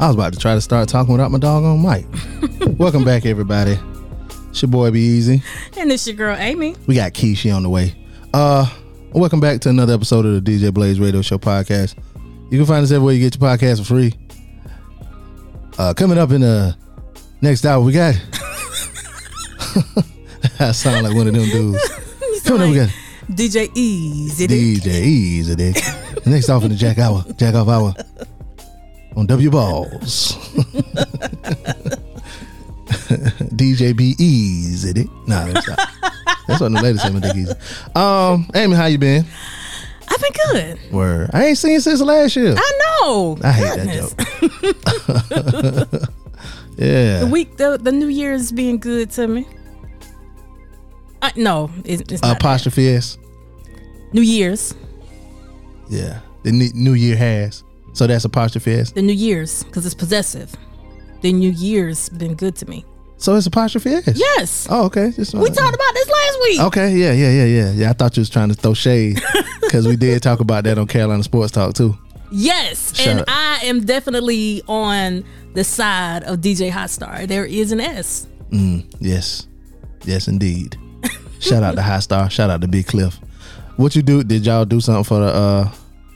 I was about to try to start talking without my dog on mic. Welcome back, everybody. It's your boy Be Easy. And it's your girl Amy. We got Keishi on the way. Uh, welcome back to another episode of the DJ Blaze Radio Show podcast. You can find us everywhere you get your podcast for free. Uh, coming up in the next hour, we got. I sound like one of them dudes. Coming up, we got DJ Easy. DJ Easy. Next off in the Jack Hour, Jack Off Hour on W Balls. DJ B Easy Dick. Nah, that's not. That's what the lady said. my Dick Easy. Um, Amy, how you been? I've been good. Word. I ain't seen you since last year. I know. I hate Goodness. that joke. yeah. The week, the, the New Year's being good to me. Uh, no, it's, it's. Apostrophe S. New Year's. Yeah. The New Year has. So that's apostrophe S. The New Year's, because it's possessive. The New Year's been good to me. So it's apostrophe S. Yes. Oh, okay. Just we talked about this last week. Okay, yeah, yeah, yeah, yeah. Yeah, I thought you was trying to throw shade because we did talk about that on Carolina Sports Talk too. Yes. Shut and up. I am definitely on the side of DJ Hotstar. There is an S. Yes, yes, indeed. Shout out to High Star. Shout out to Big Cliff. What you do? Did y'all do something for the uh,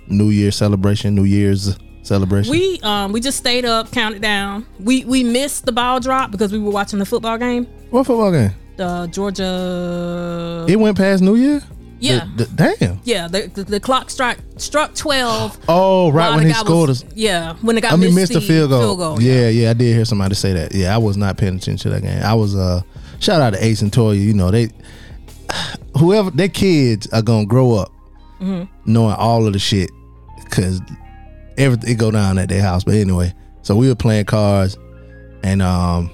New Year celebration? New Year's celebration? We um we just stayed up, counted down. We we missed the ball drop because we were watching the football game. what football game? The Georgia It went past New Year. Yeah. The- the- damn. Yeah, the, the, the clock struck struck twelve. Oh, right when he scored was, us. Yeah, when the guy I mean, missed, the field goal. yeah. yeah, yeah, I did hear somebody say that. Yeah, I was not paying attention to that game. I was uh, shout out to Ace and Toya. You know they, whoever their kids are gonna grow up Mm-hmm. knowing all of the shit because everything it go down at their house. But anyway, so we were playing cards, and um,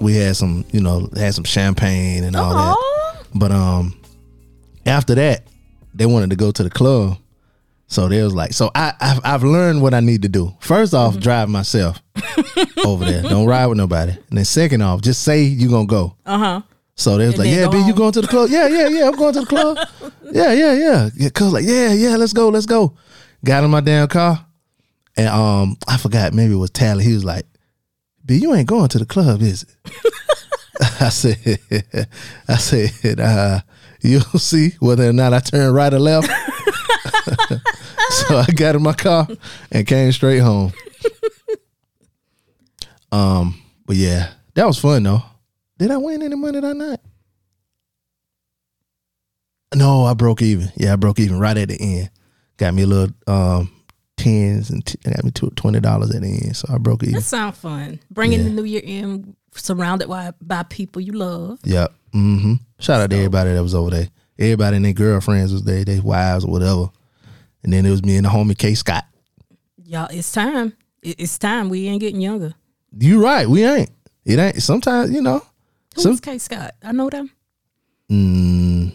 we had some, you know, had some champagne and all that. But um, after that, they wanted to go to the club. So they was like, so I I've, I've learned what I need to do. First off, Mm-hmm. drive myself over there. Don't ride with nobody. And then second off, just say you're gonna go. Uh huh. So they was And like, yeah, B, you going to the club? Yeah, yeah, yeah. I'm going to the club. yeah, yeah, yeah. Yeah, cuz like, yeah, yeah. Let's go, let's go. Got in my damn car, and um, I forgot. Maybe it was Tally. He was like, B, you ain't going to the club, is it? I said, I said, uh, you'll see whether or not I turn right or left. so I got in my car and came straight home. Um, but yeah, that was fun though. Did I win any money that night? No, I broke even. Yeah, I broke even right at the end. Got me a little um tens and t- got me two- twenty dollars at the end, so I broke even. That sound fun. Bringing Yeah. the New Year in, surrounded by by people you love. Yep. Mm-hmm. Shout out to everybody that was over there. Everybody and their girlfriends was there, their wives or whatever. And then it was me and the homie K Scott. Y'all, it's time. It's time. We ain't getting younger. You right, we ain't. It ain't. Sometimes you know. Who's Some, K Scott? I know them. mm,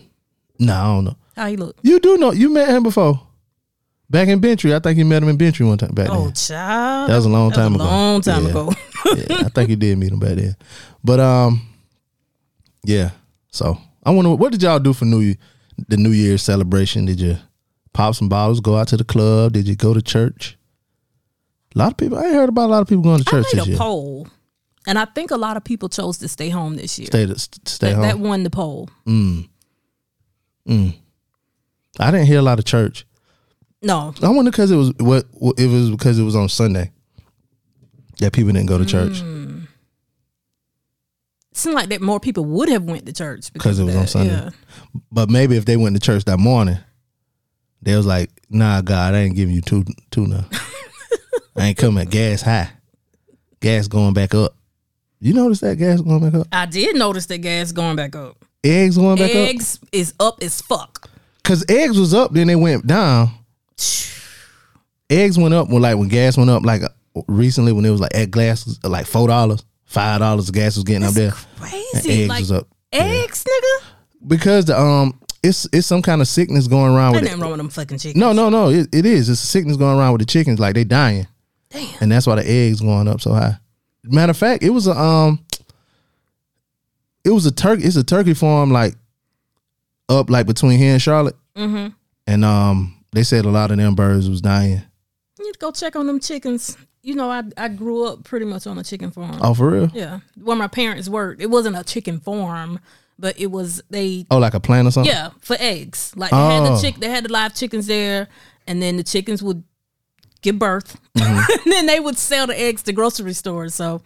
no, I don't know. How he look? You do know. You met him before. Back in Bentry, I think you met him in Bentry one time back Oh, then. Oh, child. That was a long That was time a ago. long time Yeah. ago. yeah, I think you did meet him back then. But um, yeah. So I wonder what did y'all do for New Year, the New Year's celebration? Did you pop some bottles, go out to the club? Did you go to church? A lot of people. I ain't heard about a lot of people going to I church made this a year. poll, and I think a lot of people chose to stay home this year. Stay to, stay that, home. that won the poll. mm. Mm. I didn't hear a lot of church. No, I wonder because it was what it was because it was on Sunday that people didn't go to church Mm. it seemed like that more people would have went to church because it was on that, Sunday. yeah. But maybe if they went to church that morning, they was like, "Nah, God, I ain't giving you two tuna. I ain't coming gas high. Gas going back up. You notice that gas going back up? I did notice that gas going back up. Eggs going back up Eggs is up as fuck. because eggs was up, then they went down. Eggs went up when like when gas went up like recently when it was like at glass was, like four dollars, five dollars. Gas was getting up there Crazy. eggs like was up. eggs, nigga. because the um it's it's some kind of sickness going around Ain't with it. wrong with them fucking chickens. No, no, no. It, it is. It's a sickness going around with the chickens. Like they dying, Damn. and that's why the eggs going up so high. Matter of fact, it was a um, it was a turkey. It's a turkey farm like up like between here and Charlotte, Mm-hmm. and um, they said a lot of them birds was dying. You need to go check on them chickens. You know, I I grew up pretty much on a chicken farm. Oh, for real? Yeah, where my parents worked. It wasn't a chicken farm, but it was they. Oh, like a plant or something? Yeah, for eggs. Like they had Oh. the chick. They had the live chickens there, and then the chickens would give birth, Mm-hmm. and then they would sell the eggs to grocery stores. So,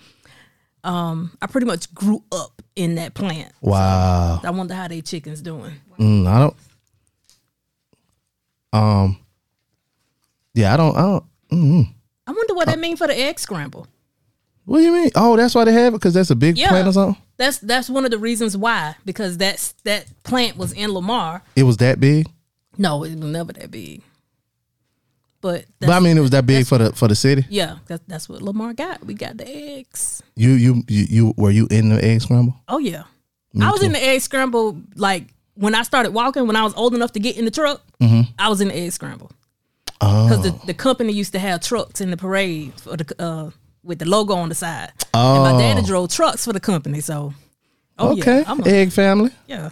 um, I pretty much grew up in that plant. Wow. I wonder how they chickens doing. Mm, I don't. Um. Yeah, I don't. I don't. Mm, I wonder what that mean for the egg scramble. what do you mean? Oh, that's why they have it because that's a big Yeah. plant or something. That's that's one of the reasons why because that's that plant was in Lamar. It was that big. No, it was never that big. But But I mean, it was that big for the for the city. yeah, that's, that's what Lamar got. We got the eggs. You you you, you were you in the egg scramble? Oh yeah, I was in the egg scramble like when I started walking. When I was old enough to get in the truck, I was in the egg scramble because the, the company used to have trucks in the parade for the uh, with the logo on the side. And my daddy drove trucks for the company, so oh okay, yeah, I'm a, egg family. yeah.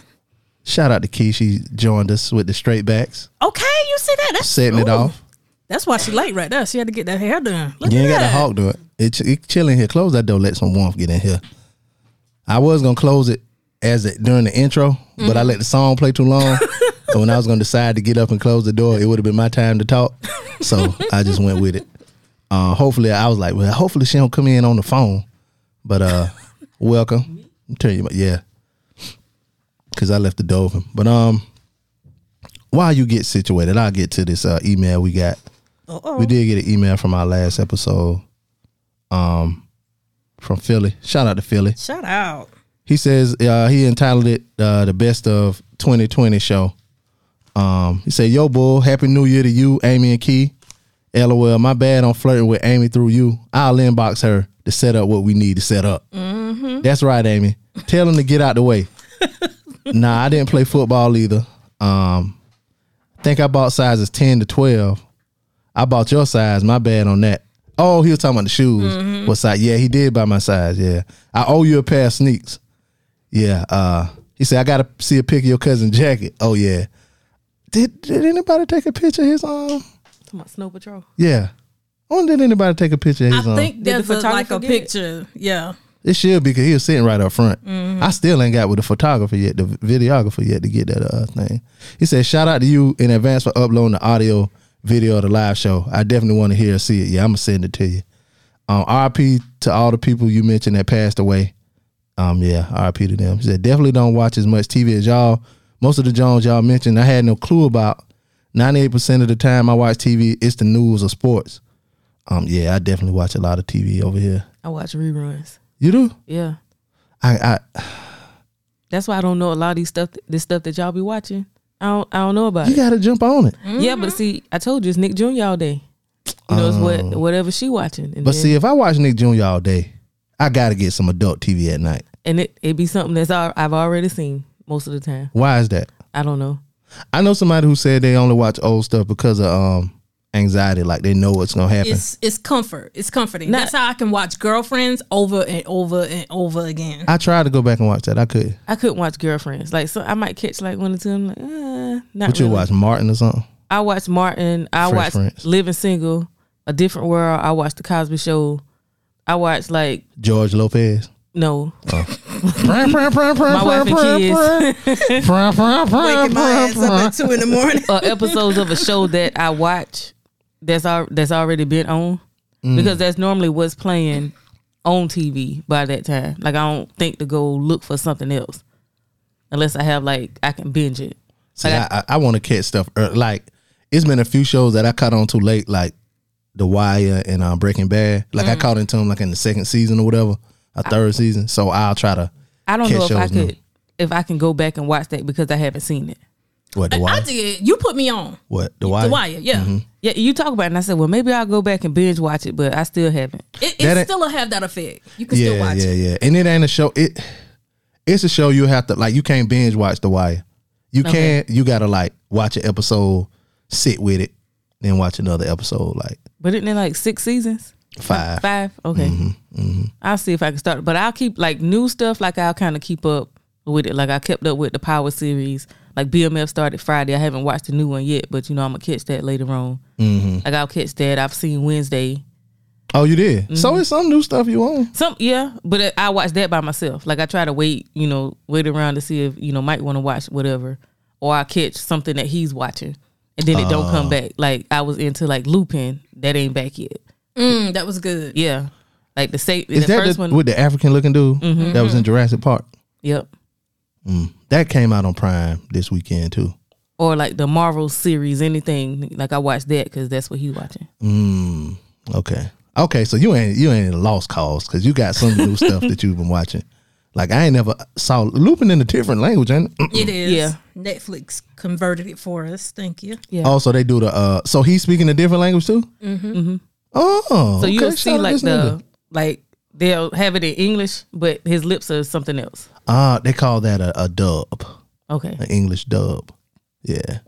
Shout out to Key. She joined us with the straight backs, Okay, you see that? That's setting it ooh. off. That's why she late right there. She had to get that hair done. Look You ain't got the hawk do it. It, it chill in here. Close that door. Let some warmth get in here. I was gonna close it as it during the intro, but I let the song play too long. and when I was gonna decide to get up and close the door, it would have been my time to talk. So I just went with it. Uh, hopefully, I was like, well, hopefully she don't come in on the phone. But uh, welcome. I'm telling you, about, yeah, because I left the door open. But um, while you get situated, I'll get to this uh, email we got. Uh-oh. We did get an email from our last episode, um, from Philly. Shout out to Philly. Shout out. He says uh, he entitled it uh, "The Best of 2020 Show." Um, he said, "Yo, bull, happy New Year to you, Amy and Key." LOL, my bad on flirting with Amy through you. I'll inbox her to set up what we need to set up. That's right, Amy. Tell him to get out the way. nah, I didn't play football either. Um, think I bought sizes 10 to 12. I bought your size. My bad on that. Oh, he was talking about the shoes. What size? Yeah, he did buy my size. Yeah. I owe you a pair of sneaks. Yeah. Uh, he said, I got to see a pic of your cousin jacket. Oh, yeah. Did, did anybody take a picture of his um? Talking about Snow Patrol. Yeah. I wonder did anybody take a picture of his I um? think the there's a, like a get it? picture. Yeah. It should be because he was sitting right up front. I still ain't got with the photographer yet, the videographer yet to get that uh, thing. He said, "Shout out to you in advance for uploading the audio video of the live show. I definitely want to hear or see it. Yeah, I'm gonna send it to you. Um, RP to all the people you mentioned that passed away. Um, yeah, RP to them. He said, definitely don't watch as much TV as y'all. Most of the Jones y'all mentioned, I had no clue about. 98% of the time I watch TV, it's the news or sports. Um, yeah, I definitely watch a lot of TV over here. I watch reruns. You do? Yeah. I, I That's why I don't know a lot of these stuff this stuff that y'all be watching. I don't I don't know about You it. You gotta jump on it. Yeah, but see, I told you it's Nick Jr. all day. You know, it's what whatever she watching. But then- see, if I watch Nick Jr. all day, I gotta get some adult TV at night. and it it be something that's al- I've already seen most of the time. Why is that? I don't know. I know somebody who said they only watch old stuff because of um anxiety, like they know what's gonna happen. It's it's comfort. It's comforting. Not- That's how I can watch girlfriends over and over and over again. I tried to go back and watch that. I could. I couldn't watch girlfriends. Like so I might catch like one or two. I'm like, eh, not But you watch Martin or something? I watch Martin. I Fresh watch Prince. Living Single, A Different World. I watch The Cosby Show. I watch like George Lopez. no, my my wife and kids. Waking my ass up at two in the morning. uh, episodes of a show that I watch that's al- that's already been on Mm. because that's normally what's playing on TV by that time. Like I don't think to go look for something else unless I have like I can binge it. See, Like, I, I, I want to catch stuff. ear- Like it's been a few shows that I caught on too late, like The Wire and uh, Breaking Bad. Like Mm. I caught into them like in the second season or whatever, a third season. So I'll try to. I don't Catch know if I could if I can go back and watch that because I haven't seen it. What the wire? I wire? did. You put me on What the wire? the wire. Yeah, mm-hmm. Yeah, you talk about it, and I said, well, maybe I'll go back and binge watch it, but I still haven't. it, it still have that effect. You can still Yeah, watch yeah, it. yeah. And it ain't a show. It it's a show you have to like. You can't binge watch the wire. You Okay. can't. You gotta like watch an episode, sit with it, then watch another episode. Like But isn't it like six seasons? Five. Five. Okay. Mm-hmm, mm-hmm. I'll see if I can start. But I'll keep like new stuff. Like I'll kind of keep up with it. Like I kept up with the Power series. Like BMF started Friday. I haven't watched the new one yet, but you know I'm gonna catch that later on. Like I'll catch that. I've seen Wednesday. oh, you did. Mm-hmm. So it's some new stuff you own. Some yeah, but I watch that by myself. Like I try to wait, you know, wait around to see if you know Mike want to watch whatever, or I catch something that he's watching, and then it don't come back. Like I was into like Lupin, that ain't back yet. Mm, that was good. Yeah, like the say Is the that first the, one. with the African looking dude Mm-hmm. that was in Jurassic Park? yep. That came out on Prime this weekend too. or like the Marvel series, anything. Like I watched that because that's what he watching. Mm, okay, okay. So you ain't you ain't in a lost cause because you got some new stuff that you've been watching. Like I ain't never saw Lupin in a different language. And It is. Yeah. Netflix converted it for us. Thank you. Yeah. also they do the uh. So he's speaking a different language too. Mm-hmm. Oh, so you'll okay, see like the nigga. like they'll have it in English, but his lips are something else. Ah they call that a, a dub, Okay. an English dub. Yeah.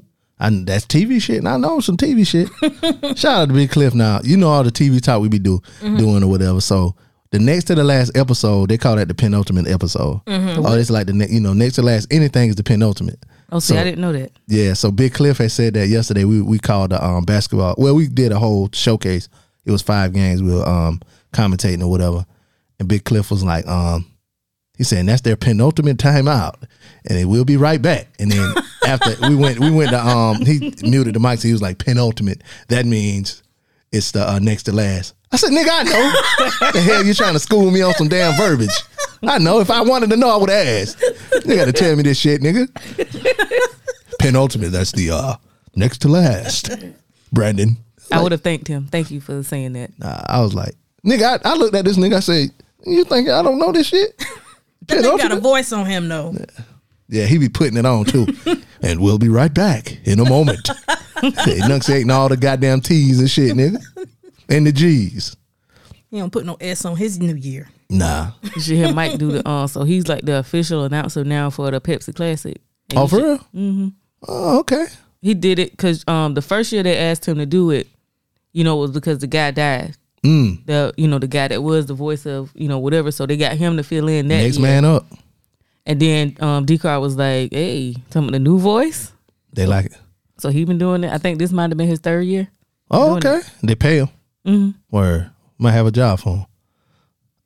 And that's TV shit, and I know some TV shit. Shout out to Big Cliff. Now you know all the TV talk we be do doing or whatever. So the next to the last episode, they call that the penultimate episode. Oh, it's like the ne- you know next to last anything is the penultimate. Oh, see, So- I didn't know that. Yeah, so Big Cliff had said that yesterday. We we called the um, basketball. Well, we did a whole showcase. It was five games. We were um, commentating or whatever. And Big Cliff was like, um, he saying that's their penultimate timeout, and they will be right back. And then after we went, we went to um, he muted the mic. So he was like, penultimate. That means it's the uh, next to last. I said, nigga, I know. the hell you trying to school me on some damn verbiage? I know. If I wanted to know, I would have asked. You got to tell me this shit, nigga penultimate. That's the uh next to last. Brandon. I would have thanked him. Thank you for saying that. Nah, I was like, nigga, I, I looked at this nigga. I said, you think I don't know this shit? That nigga got a voice on him though. Yeah, he be putting it on too. and we'll be right back in a moment. Enunciating all the goddamn T's and shit, nigga. And the G's. He don't put no S on his New Year. Nah. You should hear Mike do the uh so he's like the official announcer now for the Pepsi Classic. And Oh, for should- real? Mm-hmm. Oh, okay. He did it because um the first year they asked him to do it, you know, was because the guy died. Mm. The you know the guy that was the voice of you know whatever. So they got him to fill in that Next year. man up. And then um D Car was like, "Hey, tell me the new voice." They like it. So he been doing it. I think this might have been his third year. Oh, okay. They pay him. Mhm. Word. Might have a job for him.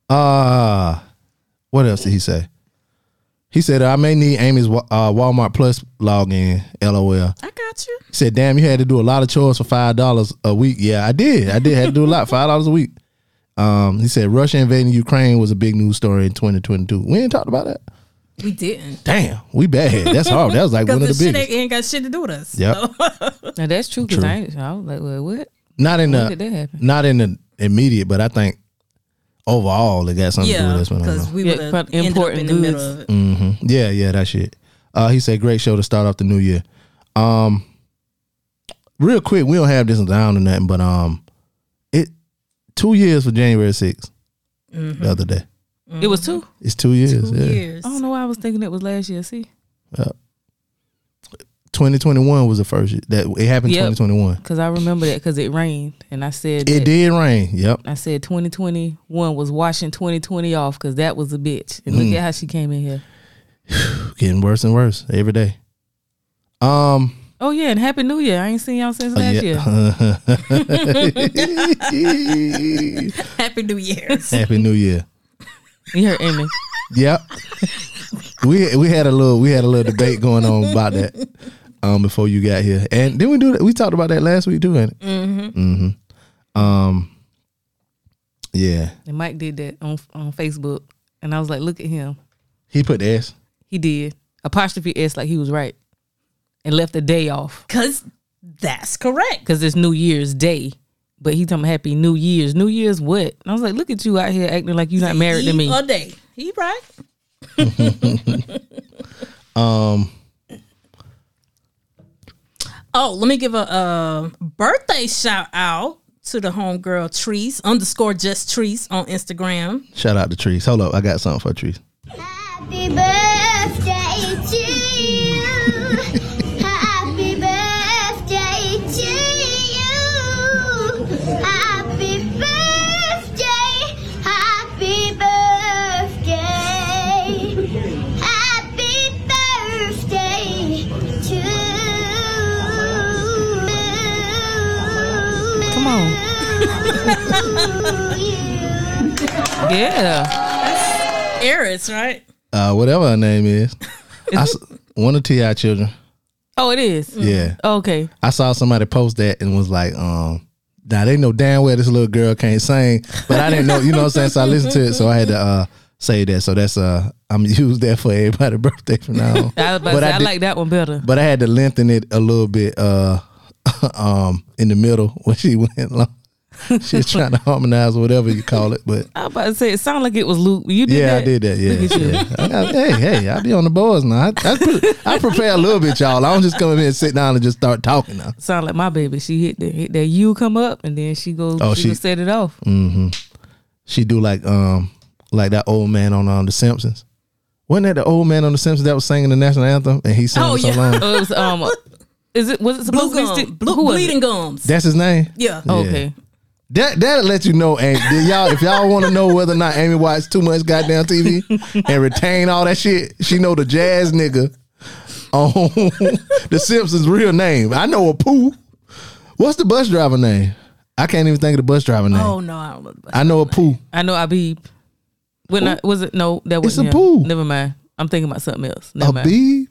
Uh what else did he say? He said I may need Amy's uh, Walmart Plus login. LOL. I got you. He said, "Damn, you had to do a lot of chores for five dollars a week." Yeah, I did. I did have to do a lot. Five dollars a week. Um, he said Russia invading Ukraine was a big news story in 2022. We ain't talked about that. We didn't. Damn, we bad. That's hard. That was like one of the the shit biggest. ain't, ain't got shit to do with us. Yeah, So, Now that's true because True. I, I was like, well, what? Not in When did the that happen? not in the immediate, but I think overall it got something to do yeah, with this one. I don't because know. we Yeah, would have but ended up important in the middle goods. of it. hmm Yeah, yeah, that shit. Uh, he said, "Great show to start off the new year." Um, real quick, we don't have this down or nothing, but um, it two years for January 6th The other day, It was two. it's two years. Mm-hmm. Two yeah, years. I don't know why I was thinking it was last year. See, twenty twenty one was the first year that it happened. Yep. Twenty twenty one. because I remember that because it rained, and I said It did rain. Yep. I said 2021 was washing 2020 off because that was a bitch. And look Mm. at how she came in here. Getting worse and worse every day. Um. Oh yeah, and Happy New Year! I ain't seen y'all since uh, last year. Happy New Year! Happy New Year. You heard Amy? Yep. we we had a little we had a little debate going on about that um before you got here, and then we do that. We talked about that last week too, ain't it? Mm-hmm. Mm-hmm. Um. Yeah, And Mike did that on on Facebook, and I was like, look at him. he put the S. He did apostrophe s like he was right, and left the day off Because that's correct. because it's New Year's Day. But he talking Happy New Year's. New Year's what? And I was like, look at you out here acting like you're not married to me. A day. He right. Um, Oh, let me give a, uh birthday shout out to the homegirl Trees underscore just Trees on Instagram. shout out to Trees. Hold up, I got something for Trees. Happy birthday to you. Yeah. Heiress, right? Uh, whatever her name is. I one of T.I. children. Oh, it is. Yeah, Okay. I saw somebody post that and was like, um, now they know damn well this little girl can't sing, but I didn't know, you know what I'm saying? So I listened to it, so I had to uh say that. So that's uh I'm use that for everybody's birthday from now on. I, But say, I I, did- like that one better. But I had to lengthen it a little bit uh um in the middle when she went long. She was trying to harmonize whatever you call it, but I was about to say it sounded like it was Luke. You did that? yeah, that. I did that. Yeah, Look at you. yeah. I hey, hey, I be on the boards now. I, I, I prepare a little bit, y'all. I don't just come in here and sit down and just start talking now. Sound like my baby. She hit the hit that U come up and then she goes Oh, she, she- set it off. Mm-hmm. She do like um like that old man on um, The Simpsons. Wasn't that the old man on The Simpsons that was singing the national anthem and he sang Oh, it so yeah. long? Oh, it was um is it was it Blue supposed to be gum, sti- blue, who bleeding it? gums. That's his name. yeah. Yeah. Okay. That that'll let you know, and y'all if y'all want to know whether or not Amy watch too much goddamn TV and retain all that shit, she know the jazz nigga on the Simpsons' real name. I know Apu. What's the bus driver name? I can't even think of the bus driver name. Oh no, I don't know. I know Apu. I know Abib. When I, was it no that It's wasn't a him. pool. Never mind. I'm thinking about something else. Never mind.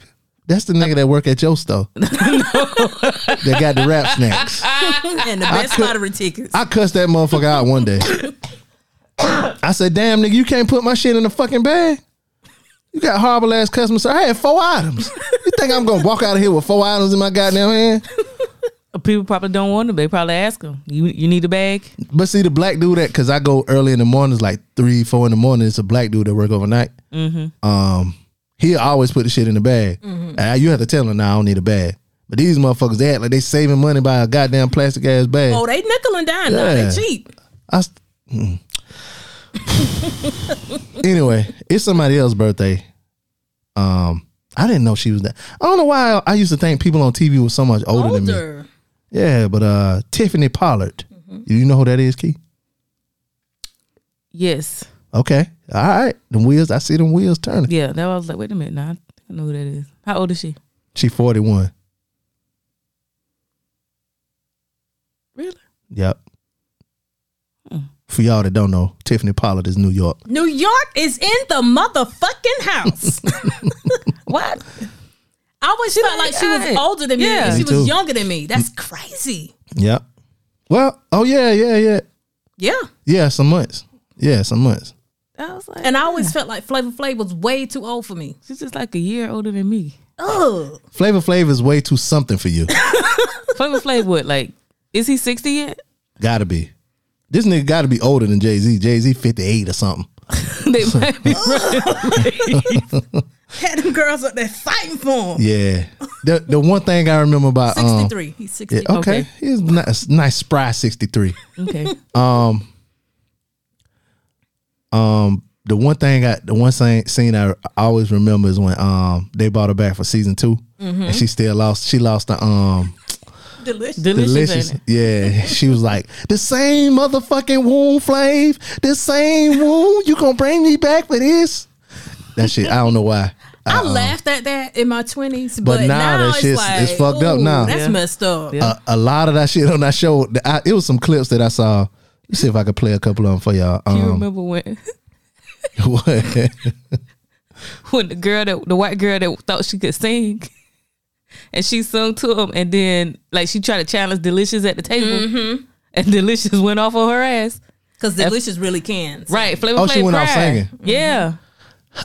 Habib. That's the nigga that work at your store. that got the rap snacks. and the best could- lottery tickets. I cussed that motherfucker out one day. I said, damn nigga, you can't put my shit in the fucking bag. You got horrible ass customers. I had four items. You think I'm gonna walk out of here with four items in my goddamn hand? People probably don't want them. They probably ask them, "You you need a bag?" But see, the black dude that because I go early in the mornings, like three, four in the morning. It's a black dude that work overnight. Um, he always put the shit in the bag. And you have to tell him, "Nah, I don't need a bag." But these motherfuckers, they act like they saving money by a goddamn plastic ass bag. oh, they nickel and dime now. Yeah. They cheap. I st- mm. anyway, it's somebody else's birthday. Um, I didn't know she was that. I don't know why I, I used to think people on TV was so much older, than me. Yeah, but uh, Tiffany Pollard. You know who that is, Key? Yes. Okay, all right. The wheels, I see them wheels turning. Yeah. That was like, wait a minute. Nah, I know who that is. How old is she? She forty one. Really? Yep. Hmm. For y'all that don't know, Tiffany Pollard is New York. New York is in the motherfucking house. What? I always felt like she was older than me. Yeah. and Me she too. was younger than me. That's mm. crazy. Yep. Well, oh yeah, yeah, yeah, Yeah. yeah. Some months. Yeah, some months. I was like, And I always felt like Flavor Flav was way too old for me. she's just like a year older than me. Ugh. Flavor Flav is way too something for you. Flavor Flav, what? Like, is he sixty yet? Gotta be. This nigga gotta be older than Jay Z. Jay Z 58 or something. they might be. Had them girls up there fighting for him. Yeah. the the one thing I remember about um, 63. He's 63. yeah, okay. Okay. He's nice, nice spry 63. Okay. Um the one thing I the one thing, scene I always remember is when um they brought her back for season 2 and she still lost she lost the um Delicious. Delicious. delicious. Yeah, she was like, the same motherfucking wound, Flav. The same wound. You gonna bring me back for this? That shit. I don't know why. I laughed at that in my 20s, but, But now now, that it's shit's- like, it's fucked up ooh, now. That's Yeah. messed up. Yeah. A, a lot of that shit on that show. I, it was some clips that I saw. Let's see if I could play a couple of them for y'all. You Um, remember when what? when the girl that the white girl that thought she could sing, and she sung to him, and then like she tried to challenge Delicious at the table, Mm-hmm. and Delicious went off on her ass. Because Delicious really can. Right, Flavor Oh, she Flav went off singing. Yeah,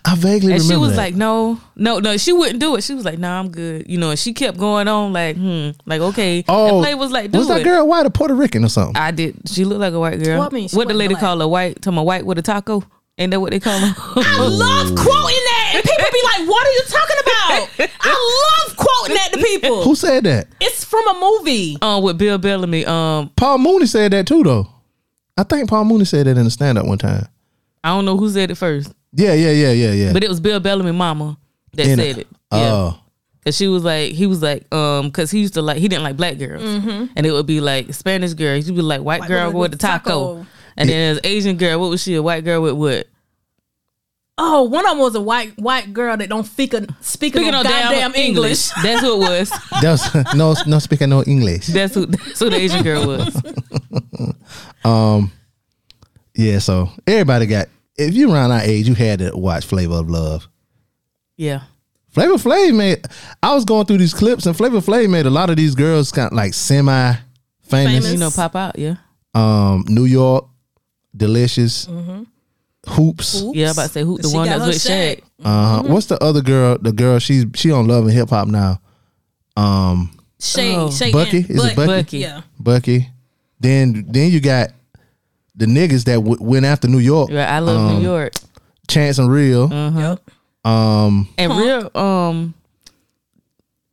I vaguely and remember she was that. like, "No, no, no." She wouldn't do it. She was like, "Nah, I'm good." You know, and she kept going on like, "Hmm," like okay. "Oh, and Flav was like, "Do was it." that girl white or Puerto Rican or something?" I did. She looked like a white girl. Well, I mean, what the wasn't lady black. call a white? Talking about white with a taco. Ain't that what they call them? I love quoting that. And people be like, what are you talking about? I love quoting that to people. Who said that? it's from a movie. Um, with Bill Bellamy. Um, Paul Mooney said that too, though. I think Paul Mooney said that in the stand up one time. I don't know who said it first, Yeah, yeah, yeah, yeah, yeah. but it was Bill Bellamy mama that In said it. Yeah. Oh, Cause she was like, he was like, um, cause he used to like, he didn't like black girls, and it would be like Spanish girl, he'd be like white, White girl girl with with the taco, taco. and then there's Asian girl. What was she? A white girl with what? Oh, one of them was a white white girl that don't speak a speaking Speaking no of goddamn English. That's who it was. that's no, no speaking no English. That's who. That's who the Asian girl was. Um, yeah, so everybody got. If you around our age, you had to watch Flavor of Love. Yeah. Flavor Flav made. I was going through these clips, and Flavor Flav made a lot of these girls kind of like semi famous. Famous. You know, pop out. Yeah. Um, New York, Delicious, Hoops. Yeah. I'm about to say who the She one that's with Shaq. Shaq. Uh huh. What's the other girl? The girl she's she on Love and Hip Hop now. Um, Shay, Oh. Shay Bucky? and- Is it Bucky? Bucky. Yeah. Bucky. Then then you got the niggas that w- went after New York. Yeah, I love Um, New York. Chance and Real. Yep. Um, And real. Um.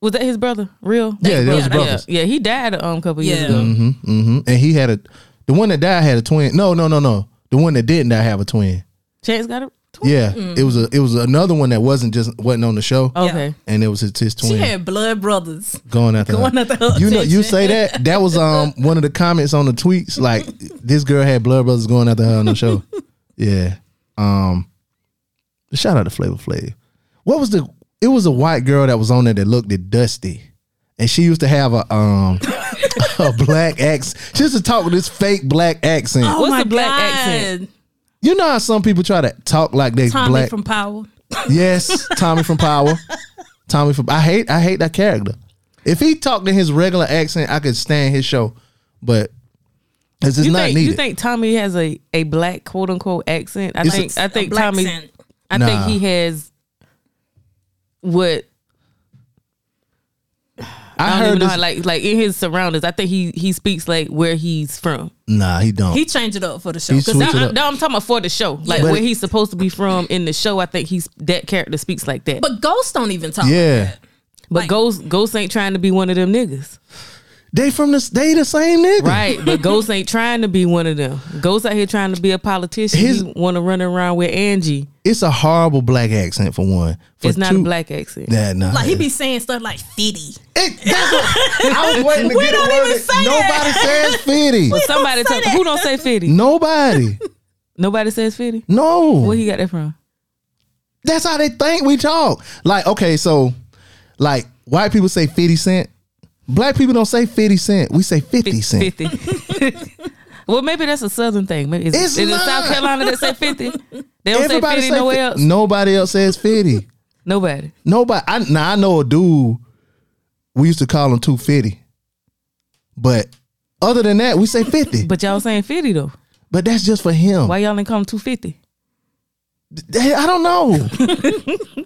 Was that his brother? Real. yeah, that was yeah, brothers. Yeah. Yeah. He died um, a couple years Yeah. ago. hmm hmm And he had a the one that died had a twin. No, no, no, no. The one that didn't die have a twin. Chance got it. Yeah, it was a it was another one that wasn't just wasn't on the show, Okay. and it was his, his She twin had blood brothers. going after going her. after her You know, you attention. say that that was um one of the comments on the tweets. Like this girl had blood brothers going after her on the show. Yeah. Um. Shout out to Flavor Flav. What was the? It was a white girl that was on there that looked at Dusty, and she used to have a um a black accent. She used to talk with this fake black accent. Oh What's my the black God. accent? You know how some people try to talk like they Tommy black. from Power. yes, Tommy from Power. Tommy from. I hate. I hate that character. If he talked in his regular accent, I could stand his show, but it's just You not think needed. you think Tommy has a, a black quote unquote accent? I It's think I think Tommy accent. I Nah. think he has what I, I, don't heard even know this. how, like like in his surroundings. I think he he speaks like where he's from. nah, he don't. He changed it up for the show. Because switched that- it No, up. no, I'm talking about for the show, like But- where he's supposed to be from in the show. I think he's that character speaks like that. But, But Ghost don't even talk. yeah, Like that. like- Ghost Ghost ain't trying to be one of them niggas, they from the. They the same nigga, right? but Ghost ain't trying to be one of them. Ghost out here trying to be a politician. His- he want to run around with Angie. It's a horrible black accent for one. For It's not two, a black accent. Nah, nah. Like he be saying stuff like "fitty." It, that's what, I was waiting to We get a don't word even that say nobody that. says fitty. But somebody say tell, who don't say fifty? Nobody. Nobody says fifty. No. Where he got that from? That's how they think we talk. Like, okay, so like white people say 50 cent. Black people don't say 50 cent. We say 50 cent. Fifty. well, maybe that's a southern thing. Maybe is, It's is it. South Carolina that say fifty? They don't Everybody say fifty nowhere else. Nobody else says 50. Nobody. Nobody. I, now I know a dude. We used to call him 250. But other than that, we say 50. But y'all saying fifty though. but that's just for him. Why y'all ain't call him two fifty? I don't know.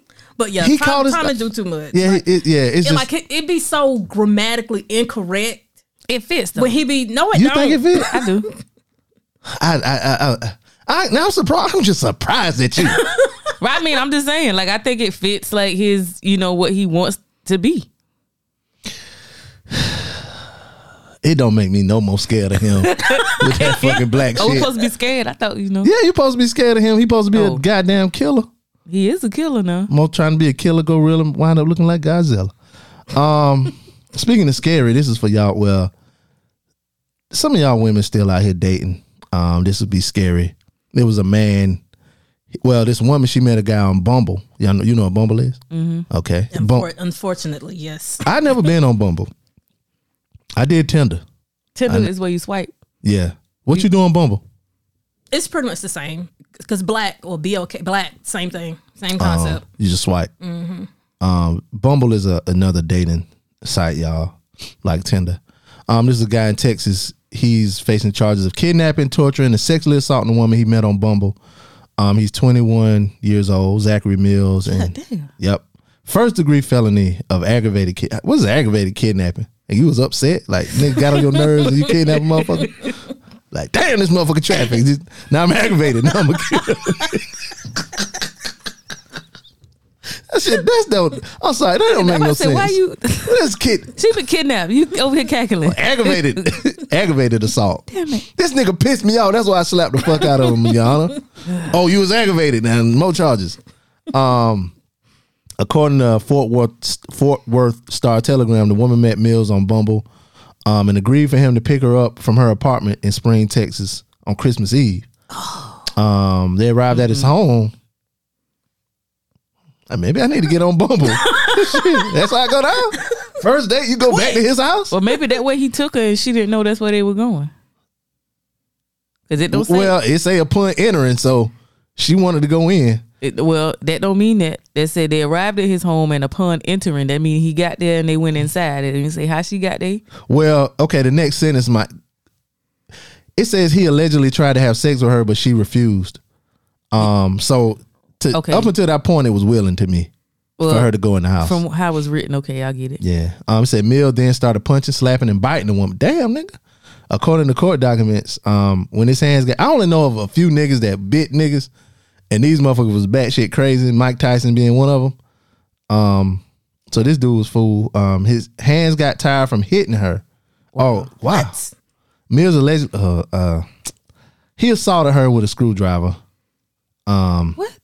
But yeah, He Tom, called us- Tommy do too much. Yeah, it, it- yeah. It's It just. like it, it be so grammatically incorrect It fits though. when he be no it you don't. think it fit? I do. I, I, I, I, I, now I'm surprised. I'm just surprised at you. Right, I mean, I'm just saying, like, I think it fits like his, you know, what he wants to be. it don't make me no more scared of him with that fucking black Oh, we shit. supposed to be scared. I thought, you know, Yeah, you supposed to be scared of him. He supposed to be Oh. a goddamn killer. He is a killer now. More trying to be a killer, go real and wind up looking like Godzilla. Um, speaking of scary, this is for y'all. Well, some of y'all women still out here dating. Um, this would be scary. There was a man. Well, this woman she met a guy on Bumble. Y'all know you know what Bumble is? Mm-hmm. Okay, Bum- Unfor- unfortunately, yes. I never been on Bumble. I did Tinder. Tinder is where you swipe. Yeah. What you do on Bumble? It's pretty much the same because black or okay, black, same thing, same Um, concept. you just swipe. Mm-hmm. Um, Bumble is a, another dating site, y'all, like Tinder. Um, this is a guy in Texas. He's facing charges of kidnapping, torturing, and sexually assaulting a woman he met on Bumble. Um, he's 21 years old, Zachary Mills, and damn. yep, first degree felony of aggravated. Ki- what is aggravated kidnapping? And you was upset, like nigga got on your nerves, and you kidnapped a motherfucker. Like, damn, this motherfucker traffic. Now I'm aggravated. Now I'm a kid. That shit, that's don't. I'm sorry, that don't make no about to say, sense. why you? This kid she been kidnapped. You over here cackling. aggravated, aggravated assault. Damn it. This nigga pissed me off. That's why I slapped the fuck out of him, Honor. Oh, you was aggravated and more charges. Um, according to Fort Worth Fort Worth Star Telegram, the woman met Mills on Bumble, um, and agreed for him to pick her up from her apartment in Spring, Texas, on Christmas Eve. Um, they arrived at his home. Uh, Maybe I need to get on Bumble. Shit, that's how I go down. First date, you go back to his house. Well, maybe that way he took her and she didn't know that's where they were going. Cause it don't say. Well, it say upon entering, so she wanted to go in. It, well, that don't mean that. They said they arrived at his home and upon entering, that means he got there and they went inside. It didn't say how she got there. Well, okay, the next sentence might it says he allegedly tried to have sex with her, but she refused. Um, so to, Okay. up until that point, it was willing to me Well, for her to go in the house. From how it was written, okay, I get it. yeah. Um, it said Mill then started punching, slapping, and biting the woman. Damn, nigga. According to court documents, um, when his hands got, I only know of a few niggas that bit niggas, and these motherfuckers was batshit crazy. Mike Tyson being one of them. Um, so this dude was fool. Um, his hands got tired from hitting her. Oh wow. Mills alleged uh, uh, he assaulted her with a screwdriver. Um, What?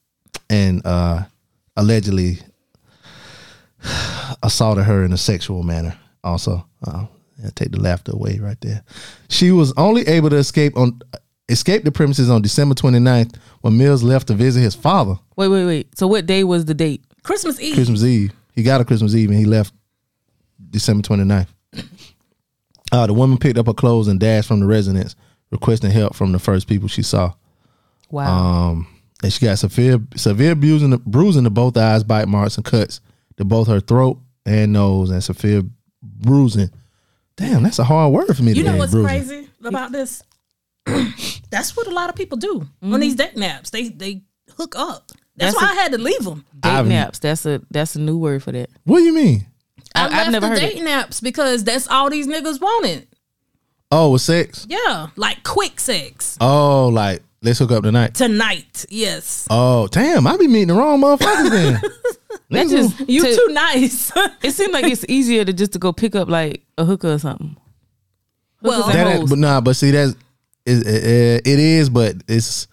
And uh, allegedly assaulted her in a sexual manner. Also, uh, yeah, take the laughter away right there. She was only able to escape on escape the premises on December 29th when Mills left to visit his father. Wait, wait, wait. So what day was the date? Christmas Eve. Christmas Eve. He got a Christmas Eve and he left December 29th. Uh, the woman picked up her clothes and dashed from the residence, requesting help from the first people she saw. Wow. Um, and she got severe severe bruising, bruising to both eyes, bite marks, and cuts to both her throat and nose, and severe bruising. Damn, that's a hard word for me. You to know what's bruising. crazy about this? That's what a lot of people do Mm-hmm. on these date naps. They they hook up. That's, That's why a- I had to leave them. date I've- naps. That's a that's a new word for that. What do you mean? I, I've never the heard date it. naps because that's all these niggas wanted. Oh, with sex? Yeah, like quick sex Oh, like let's hook up tonight. tonight. Yes, Oh, damn! I be meeting the wrong motherfuckers then. That just you to- too nice. It seems like it's easier to just to go pick up like a hooker or something. Well, Hookers and That but nah, but see that's it, it, it is, but it's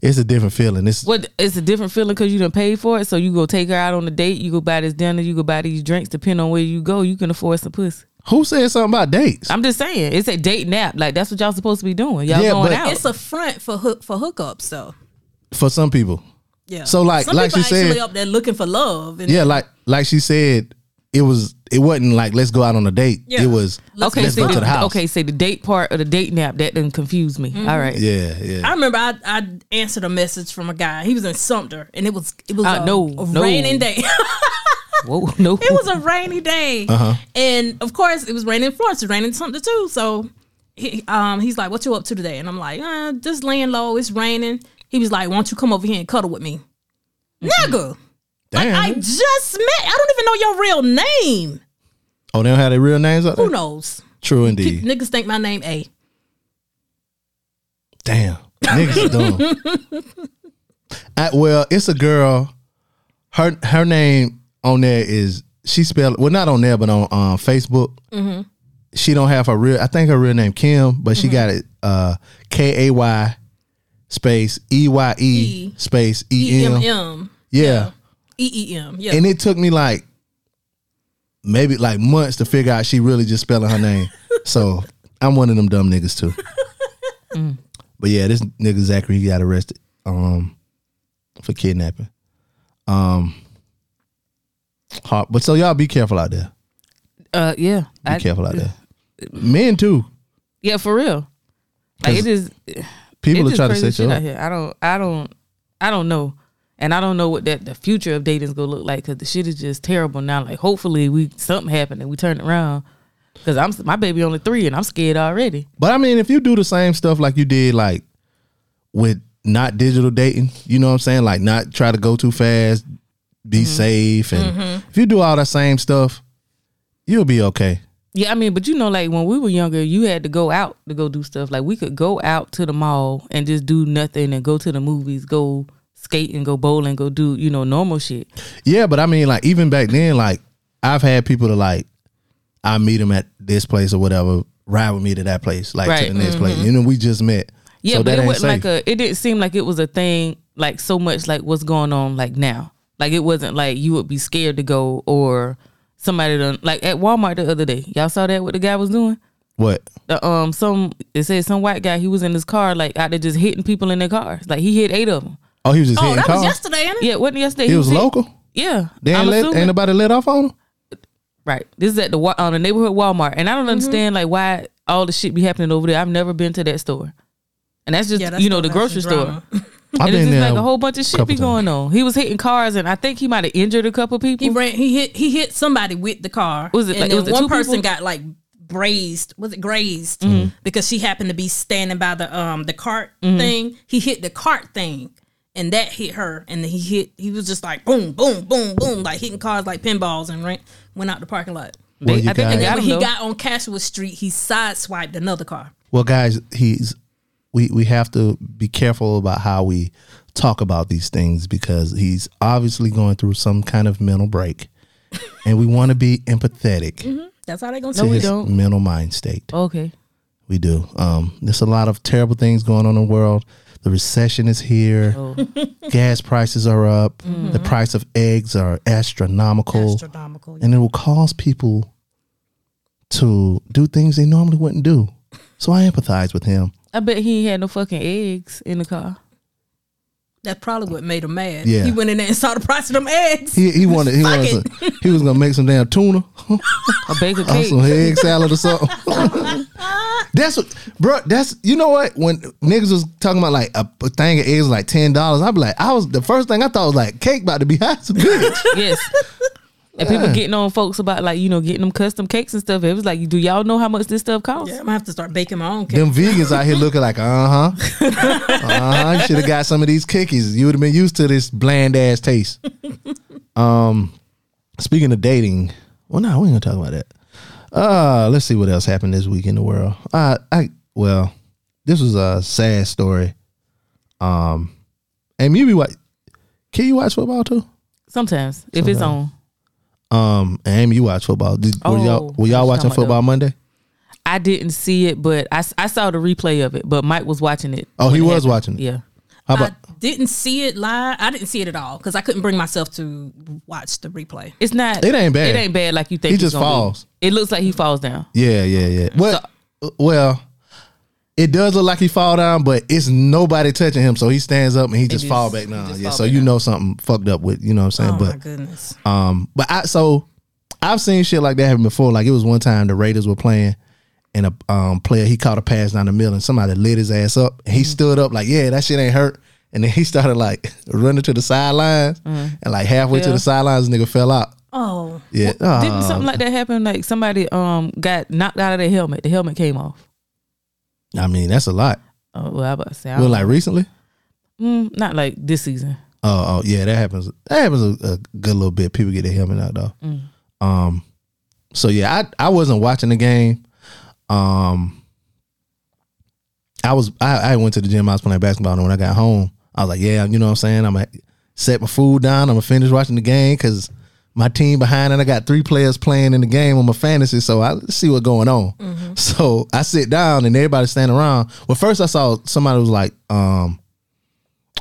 it's a different feeling. It's What it's a different feeling because you done paid for it. So you go take her out on a date. You go buy this dinner. You go buy these drinks. Depending on where you go, you can afford some pussy. who said something about dates? I'm just saying, it's a date nap. Like that's what y'all supposed to be doing. Y'all Yeah, going but- out. it's a front for hook for hookups though. For some people, Yeah. So, like- Some like she said- up there looking for love. And yeah, like like she said, it was it wasn't like let's go out on a date. Yeah. It was Let's okay, let's see go the, to the house. okay, say the date part or the date nap that didn't confuse me. Mm-hmm. All right, yeah, yeah. I remember I, I answered a message from a guy. He was in Sumter, and it was it was Uh, a, no, a no. raining day. whoa, no, it was a rainy day, Uh-huh. and of course it was raining in Florence. It was raining in Sumter too. So he like, he's like, "What you up to today?" And I'm like, uh, "Just laying low. It's raining." He was like, "Why don't you come over here and cuddle with me, nigga?" Damn. I just met. I don't even know your real name. oh, they don't have their real names up there. Who knows? True indeed. Niggas think my name A. Damn, niggas are dumb. I, well, it's a girl. Her her name on there is she spelled well not on there but on um, Facebook. Mm-hmm. She don't have her real. I think her real name Kim, but she got it uh, K A Y space E Y E space E M M. M. Yeah, E E M. Yeah. and it took me like maybe like months to figure out she really just spelling her name. so I'm one of them dumb niggas too. But yeah, this nigga Zachary he got arrested um for kidnapping. Um hard, but so y'all be careful out there. uh, yeah, Be I- careful out there. Men too. Yeah, for real. Like it is. People it are trying to set you up. here. I don't. I don't. I don't know. And I don't know what that the future of dating is gonna look like because the shit is just terrible now. Like hopefully we something happened and we turn it around. Cause I'm my baby only three and I'm scared already. But I mean, if you do the same stuff like you did, like with not digital dating, you know what I'm saying? Like not try to go too fast, be mm-hmm. safe, and mm-hmm. if you do all that same stuff, you'll be okay. Yeah, I mean, but you know, like when we were younger, you had to go out to go do stuff. Like we could go out to the mall and just do nothing and go to the movies, go skate and go bowling, go do you know normal shit. Yeah, but I mean, like even back then, like I've had people to like I meet them at this place or whatever, ride with me to that place, like Right. to the next place. You know, we just met. Yeah, so but it wasn't like a. It didn't seem like it was a thing like so much like what's going on like now. Like it wasn't like you would be scared to go or somebody done like at Walmart the other day. Y'all saw that what the guy was doing. what? The, um, some it said some white guy he was in his car like out there just hitting people in their cars. Like he hit eight of them. Oh, he was just Oh, hitting that cars. was yesterday, ain't it? Yeah, wasn't yesterday? He was hit- local. Yeah, They ain't, I'm let, assuming- ain't nobody let off on him. Right. This is at the wa- on the neighborhood Walmart, and I Mm-hmm. don't understand like why all the shit be happening over there. I've never been to that store, and that's just Yeah, that's you know the that's grocery some store. I've And it's been just there. like a whole bunch of shit couple be going on. He was hitting cars, and I think he might have injured a couple people. He ran. He hit. He hit somebody with the car. Was it And like- then was it one two person people? got like grazed. Was it grazed? Mm-hmm. Because she happened to be standing by the um the cart Mm-hmm. thing. He hit the cart thing, and that hit her. And he hit. He was just like boom, boom, boom, boom, like hitting cars like pinballs, and ran, went out the parking lot. Well, you I think guys- they And then when he though. got on Cashwood Street, he sideswiped another car. Well, guys, he's we we have to be careful about how we talk about these things because he's obviously going through some kind of mental break, and we want to be empathetic That's how they're gonna to No, we his don't. mental mind state. okay. We do. Um, there's a lot of terrible things going on in the world. The recession is here. Oh. Gas prices are up. Mm-hmm. The price of eggs are astronomical, astronomical. and it will cause people to do things they normally wouldn't do. So I empathize with him. I bet he had no fucking eggs in the car. That's probably what made him mad. Yeah. He went in there and saw the price of them eggs. He he wanted he Fuck wanted some, he was gonna make some damn tuna A bake a or cake. some egg salad or something. that's what, bro. That's you know what when niggas was talking about like a, a thing of eggs like ten dollars. I'd be like, I was the first thing I thought was like cake about to be hot as a bitch. Yes. And people getting on folks about like you know getting them custom cakes and stuff. It was like, do y'all know how much this stuff costs? Yeah, I'm gonna have to start baking my own cake. Them vegans out here looking like, uh huh, uh huh. You should have got some of these cookies. You would have been used to this bland ass taste. Um, speaking of dating, well, no, we ain't gonna talk about that. Uh, let's see what else happened this week in the world. Uh, I well, this was a sad story. Um, and you be what? Can you watch football too? Sometimes if it's on, Um, and Amy, you watch football. Did, were Oh, y'all were y'all watching football. Monday? I didn't see it, but I, I saw the replay of it. But Mike was watching it. Oh, he it was happened. watching it. Yeah. How about? I didn't see it live. I didn't see it at all because I couldn't bring myself to watch the replay. It's not. It ain't bad. It ain't bad like you think. He just gonna be. falls. It looks like he falls down. Yeah, yeah, yeah. Well, well, it does look like he fall down, but it's nobody touching him, so he stands up and he just just- fall back down. Yeah, so you down. know something fucked up with you know what I'm saying. Oh my but goodness! um, but I so I've seen shit like that happen before. Like it was one time the Raiders were playing. And a um, player, he caught a pass down the middle, and somebody lit his ass up. And he Mm-hmm. stood up like, "Yeah, that shit ain't hurt." And then he started like running to the sidelines, and like halfway to Mm-hmm. The sidelines, nigga fell out. Oh, Yeah, Didn't Ah. something like that happen? Like somebody um got knocked out of their helmet. The helmet came off. I mean, that's a lot. Oh well, I about to say. I Well, like recently. Mm, not like this season. Oh, oh yeah, that happens. That happens a, a good little bit. People get their helmet out though. Mm. Um, so yeah, I I wasn't watching the game. Um, I was I, I went to the gym. I was playing basketball, and when I got home, I was like, yeah, you know what I'm saying. I'm gonna set my food down. I'm gonna finish watching the game because my team behind, and I got three players playing in the game on my fantasy. So I see what's going on. So I sit down, and everybody standing around. Well, first I saw somebody was like, um.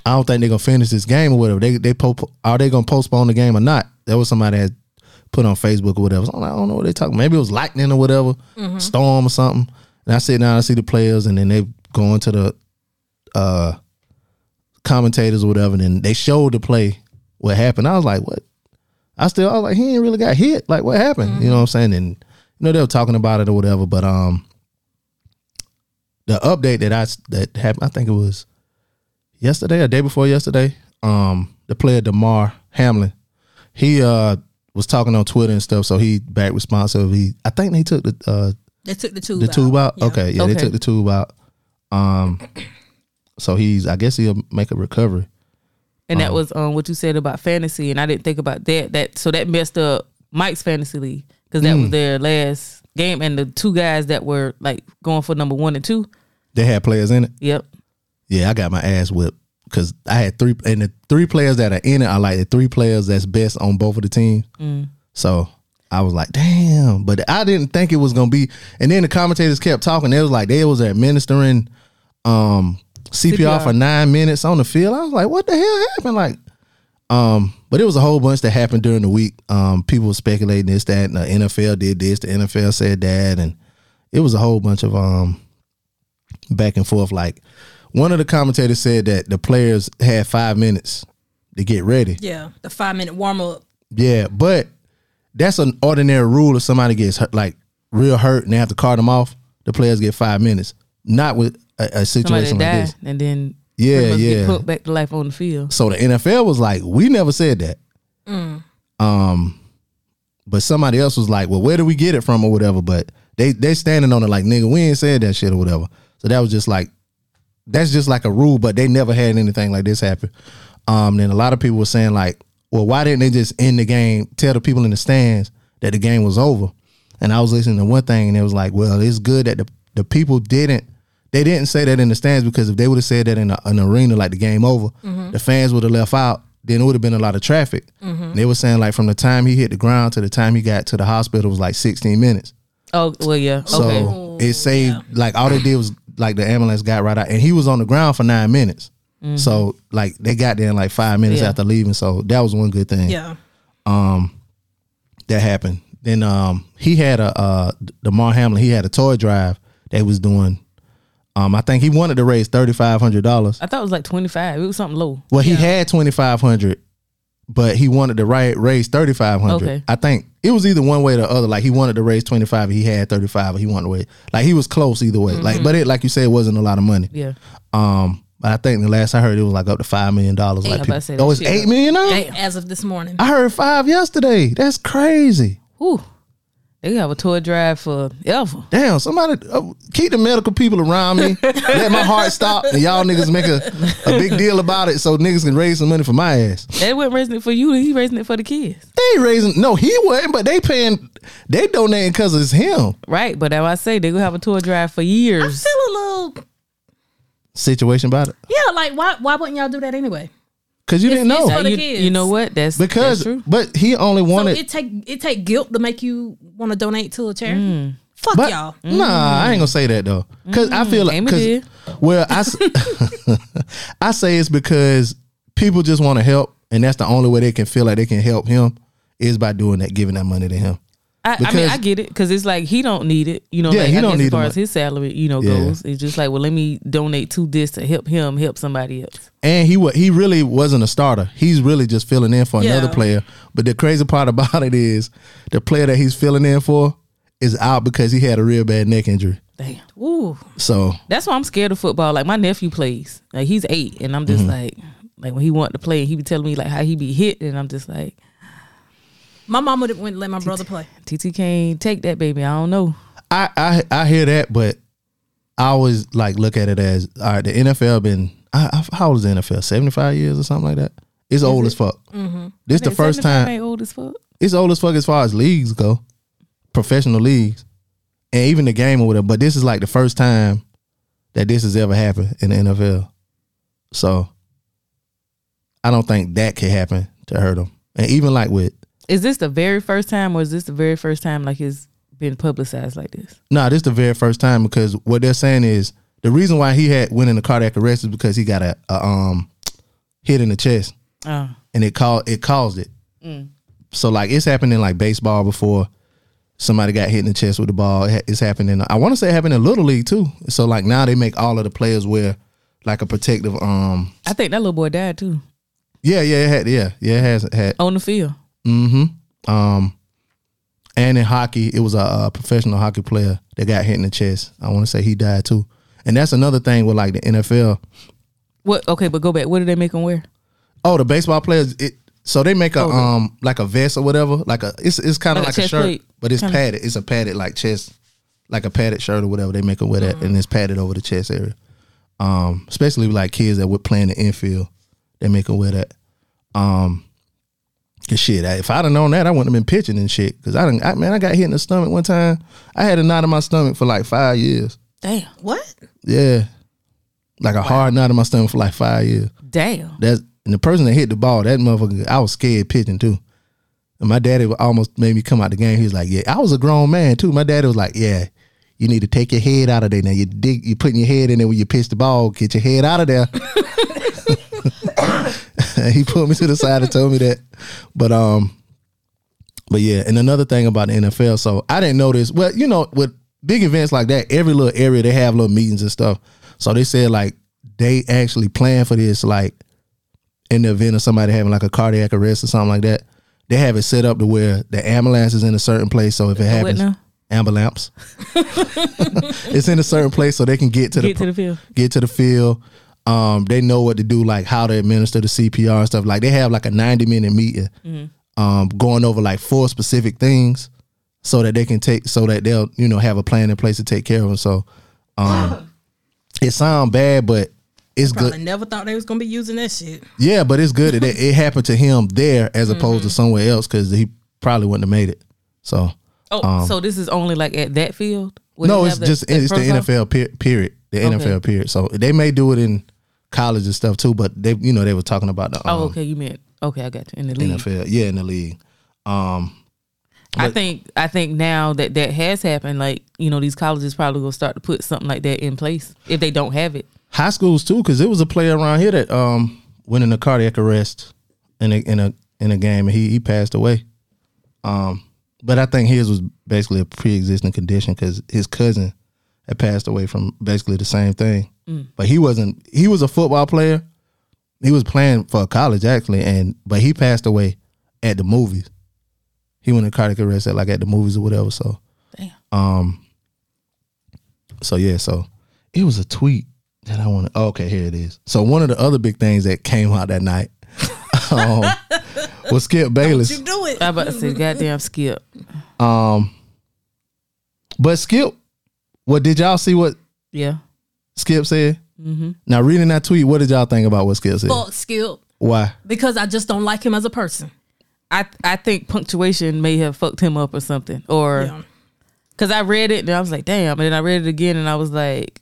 I don't think they're gonna finish this game or whatever. They they po- are they gonna postpone the game or not? That was somebody had put on Facebook or whatever. So like, I don't know what they talking. Maybe it was lightning or whatever, storm or something. And I sit down, I see the players, and then they go into the uh commentators or whatever. And then they showed the play what happened. I was like, what? I still I was like, he ain't really got hit. Like what happened? You know what I'm saying? And you know they were talking about it or whatever. But um, the update that I that happened, I think it was yesterday or day before yesterday, um, the player Damar Hamlin, he uh was talking on Twitter and stuff, so he back responsive. He I think they took the uh they took the tube. the tube out. Yeah. Okay, yeah, they took the tube out. Um so he's I guess he'll make a recovery. And Uh-huh. that was um what you said about fantasy, and I didn't think about that. That so that messed up Mike's fantasy league because that Mm. was their last game, and the two guys that were like going for number one and two. They had players in it. Yep. Yeah, I got my ass whipped. because I had three and the three players that are in it are like the three players that's best on both of the teams. So I was like, damn. But I didn't think it was gonna be. And then the commentators kept talking. They was like they was administering um CPR, CPR. for nine minutes on the field. I was like, what the hell happened? Like, um, but it was a whole bunch that happened during the week. Um, people were speculating this, that, and the NFL did this, the NFL said that, and it was a whole bunch of um back and forth. Like one of the commentators said that the players had five minutes to get ready. Yeah, the five minute warm up. Yeah, but that's an ordinary rule if somebody gets hurt, like real hurt and they have to cart them off, the players get five minutes. Not with a, a Somebody situation like died this. and then Yeah, pretty yeah. get put back to life on the field. So the NFL was like, we never said that. Um, but somebody else was like, well, where do we get it from or whatever? But they they standing on it like, nigga, we ain't said that shit or whatever. So that was just like, that's just like a rule. But they never had anything like this happen. Um, then a lot of people were saying like, well, why didn't they just end the game? Tell the people in the stands that the game was over. And I was listening to one thing, and it was like, well, it's good that the the people didn't. They didn't say that in the stands because if they would have said that in a, an arena like the game over, the fans would have left out. Then it would have been a lot of traffic. They were saying like from the time he hit the ground to the time he got to the hospital was like 16 minutes. Oh well, yeah. So okay. it saved like all they did was like the ambulance got right out, and he was on the ground for nine minutes. So like they got there in like five minutes Yeah. after leaving. So that was one good thing Yeah. Um, that happened. Then um he had a uh Damar Hamlin, he had a toy drive that he was doing. Um I think he wanted to raise thirty five hundred dollars. I thought it was like twenty five. It was something low. Well, he had twenty five hundred, but he wanted to right raise thirty five hundred. Okay. I think it was either one way or the other. Like he wanted to raise twenty five, he had thirty five, or he wanted to raise like he was close either way. Like, but it like you said, it wasn't a lot of money. Yeah. Um, but I think the last I heard it was like up to five million dollars. Like I about people, to say oh, it's shit eight was- million now. As of this morning. I heard five yesterday. That's crazy. Whew. They have a tour drive for ever. Damn, somebody uh, keep the medical people around me. Let my heart stop, and y'all niggas make a, a big deal about it so niggas can raise some money for my ass. They wasn't raising it for you. He raising it for the kids. They raising. No, he wasn't, but they paying. They donating because it's him. Right. But as I say, they gonna have a tour drive for years. I years. feel a little Situation about it yeah, like why why wouldn't y'all do that anyway? Because you It's- didn't know it's for the you, kids. you know what? That's because, that's true. but he only So wanted. it take it take guilt to make you want to donate to a charity. Mm. Fuck but y'all. nah, I ain't gonna say that though, because I feel like Amy 'cause- did. well, I s- I say it's because people just want to help, and that's the only way they can feel like they can help him is by doing that, giving that money to him. I, I mean, I get it because it's like he don't need it. You know, Yeah, like, he I don't need as far as his salary, you know, Yeah. goes. It's just like, well, let me donate to this to help him help somebody else. And he wa- he really wasn't a starter. He's really just filling in for another player. But the crazy part about it is the player that he's filling in for is out because he had a real bad neck injury. Damn. Ooh. So That's why I'm scared of football. Like my nephew plays. Like he's eight, and I'm just Mm-hmm. like, like when he wanted to play, he be telling me like how he be hit, and I'm just like, My mom wouldn't wouldn't let my brother play. TT can't take that baby. I don't know. I, I I hear that, but I always like look at it as all right. The NFL been I, I, how old is the NFL? Seventy five years or something like that. It's old as fuck. Mm-hmm. This the first time. Ain't old as fuck. It's old as fuck as far as leagues go, professional leagues, and even the game or whatever. But this is like the first time that this has ever happened in the NFL. So I don't think that could happen to hurt them. And even like with Is this the very first time, or is this the very first time like it's been publicized like this? No, this is the very first time because what they're saying is the reason why he had went into cardiac arrest is because he got a, a um hit in the chest Oh, and it called it caused it. So like it's happened in like baseball before. Somebody got hit in the chest with the ball. It ha- It's happening. I want to say it happened in little league too. So like now they make all of the players wear like a protective. Um. I think that little boy died too Yeah, yeah, it had. Yeah, yeah, it has had. on the field. Mm-hmm. Um, and in hockey, it was a, a professional hockey player that got hit in the chest. I want to say he died too. And that's another thing with like the NFL. What? Okay, but go back. What do they make them wear? Oh, the baseball players. It so they make a Oh, um like a vest or whatever. Like a it's it's kind of Like a like, a, shirt, plate? but it's Kinda- padded. It's a padded like chest, like a padded shirt or whatever. They make them wear that, and it's padded over the chest area. Um, especially with, like kids that would play in the infield, they make them wear that. Um, shit, I- if I'd have known that, I wouldn't have been pitching and shit. Cause I didn't, I, man, I got hit in the stomach one time. I had a knot in my stomach for like five years. Damn. What? Yeah, like a hard knot in my stomach for like five years. Damn. That's and the person that hit the ball, that motherfucker, I was scared pitching too. And my daddy almost made me come out the game. He was like, "Yeah, I was a grown man too." My daddy was like, "Yeah, you need to take your head out of there now. You dig, you putting your head in there when you pitch the ball. Get your head out of there." he put me to the side and told me that. But um, but yeah, and another thing about the NFL, so I didn't notice. Well, you know, with big events like that, every little area they have little meetings and stuff. So they said like they actually plan for this, like in the event of somebody having like a cardiac arrest or something like that. They have it set up to where the ambulance is in a certain place. So if it happens, now? ambulance, it's in a certain place so they can get to the Get to the field. get to the field. Um, they know what to do, like how to administer the CPR and stuff. Like they have like a ninety minute meeting, um, going over like four specific things, so that they can take, so that they'll you know have a plan in place to take care of them. So, um, it sounds bad, but it's Probably good. never thought they was gonna be using that shit. Yeah, but it's good that it, it happened to him there as opposed to somewhere else because he probably wouldn't have made it. So Oh, so this is only like at that field? Um, no, it's that- just that it's the? NFL per- period. The Okay. NFL period. So they may do it in college and stuff too, but they you know they were talking about the um, Oh, okay. You meant okay. I got you in the league. NFL. Yeah, in the league. Um, I think I think now that that has happened, like you know, these colleges probably gonna start to put something like that in place if they don't have it. high schools too, because there was a player around here that um went in a cardiac arrest in a in a in a game and he he passed away. Um, but I think his was basically a pre existing condition because his cousin had passed away from basically the same thing. But he wasn't. He was a football player. He was playing for college actually, and but he passed away at the movies. He went in cardiac arrest at like at the movies or whatever. So Damn. um. So yeah, so it was a tweet that I want to. okay, here it is. So one of the other big things that came out that night um, was Skip Bayless. You do it. I about to say, goddamn skip. Um, but Skip, what did y'all see? What Yeah. Skip said? Mm-hmm. Now reading that tweet, what did y'all think about what Skip said? Fuck Skip Why? because I just don't like him as a person. I I think punctuation may have fucked him up or something, or Yeah. because I read it and I was like, damn, and then I read it again and I was like,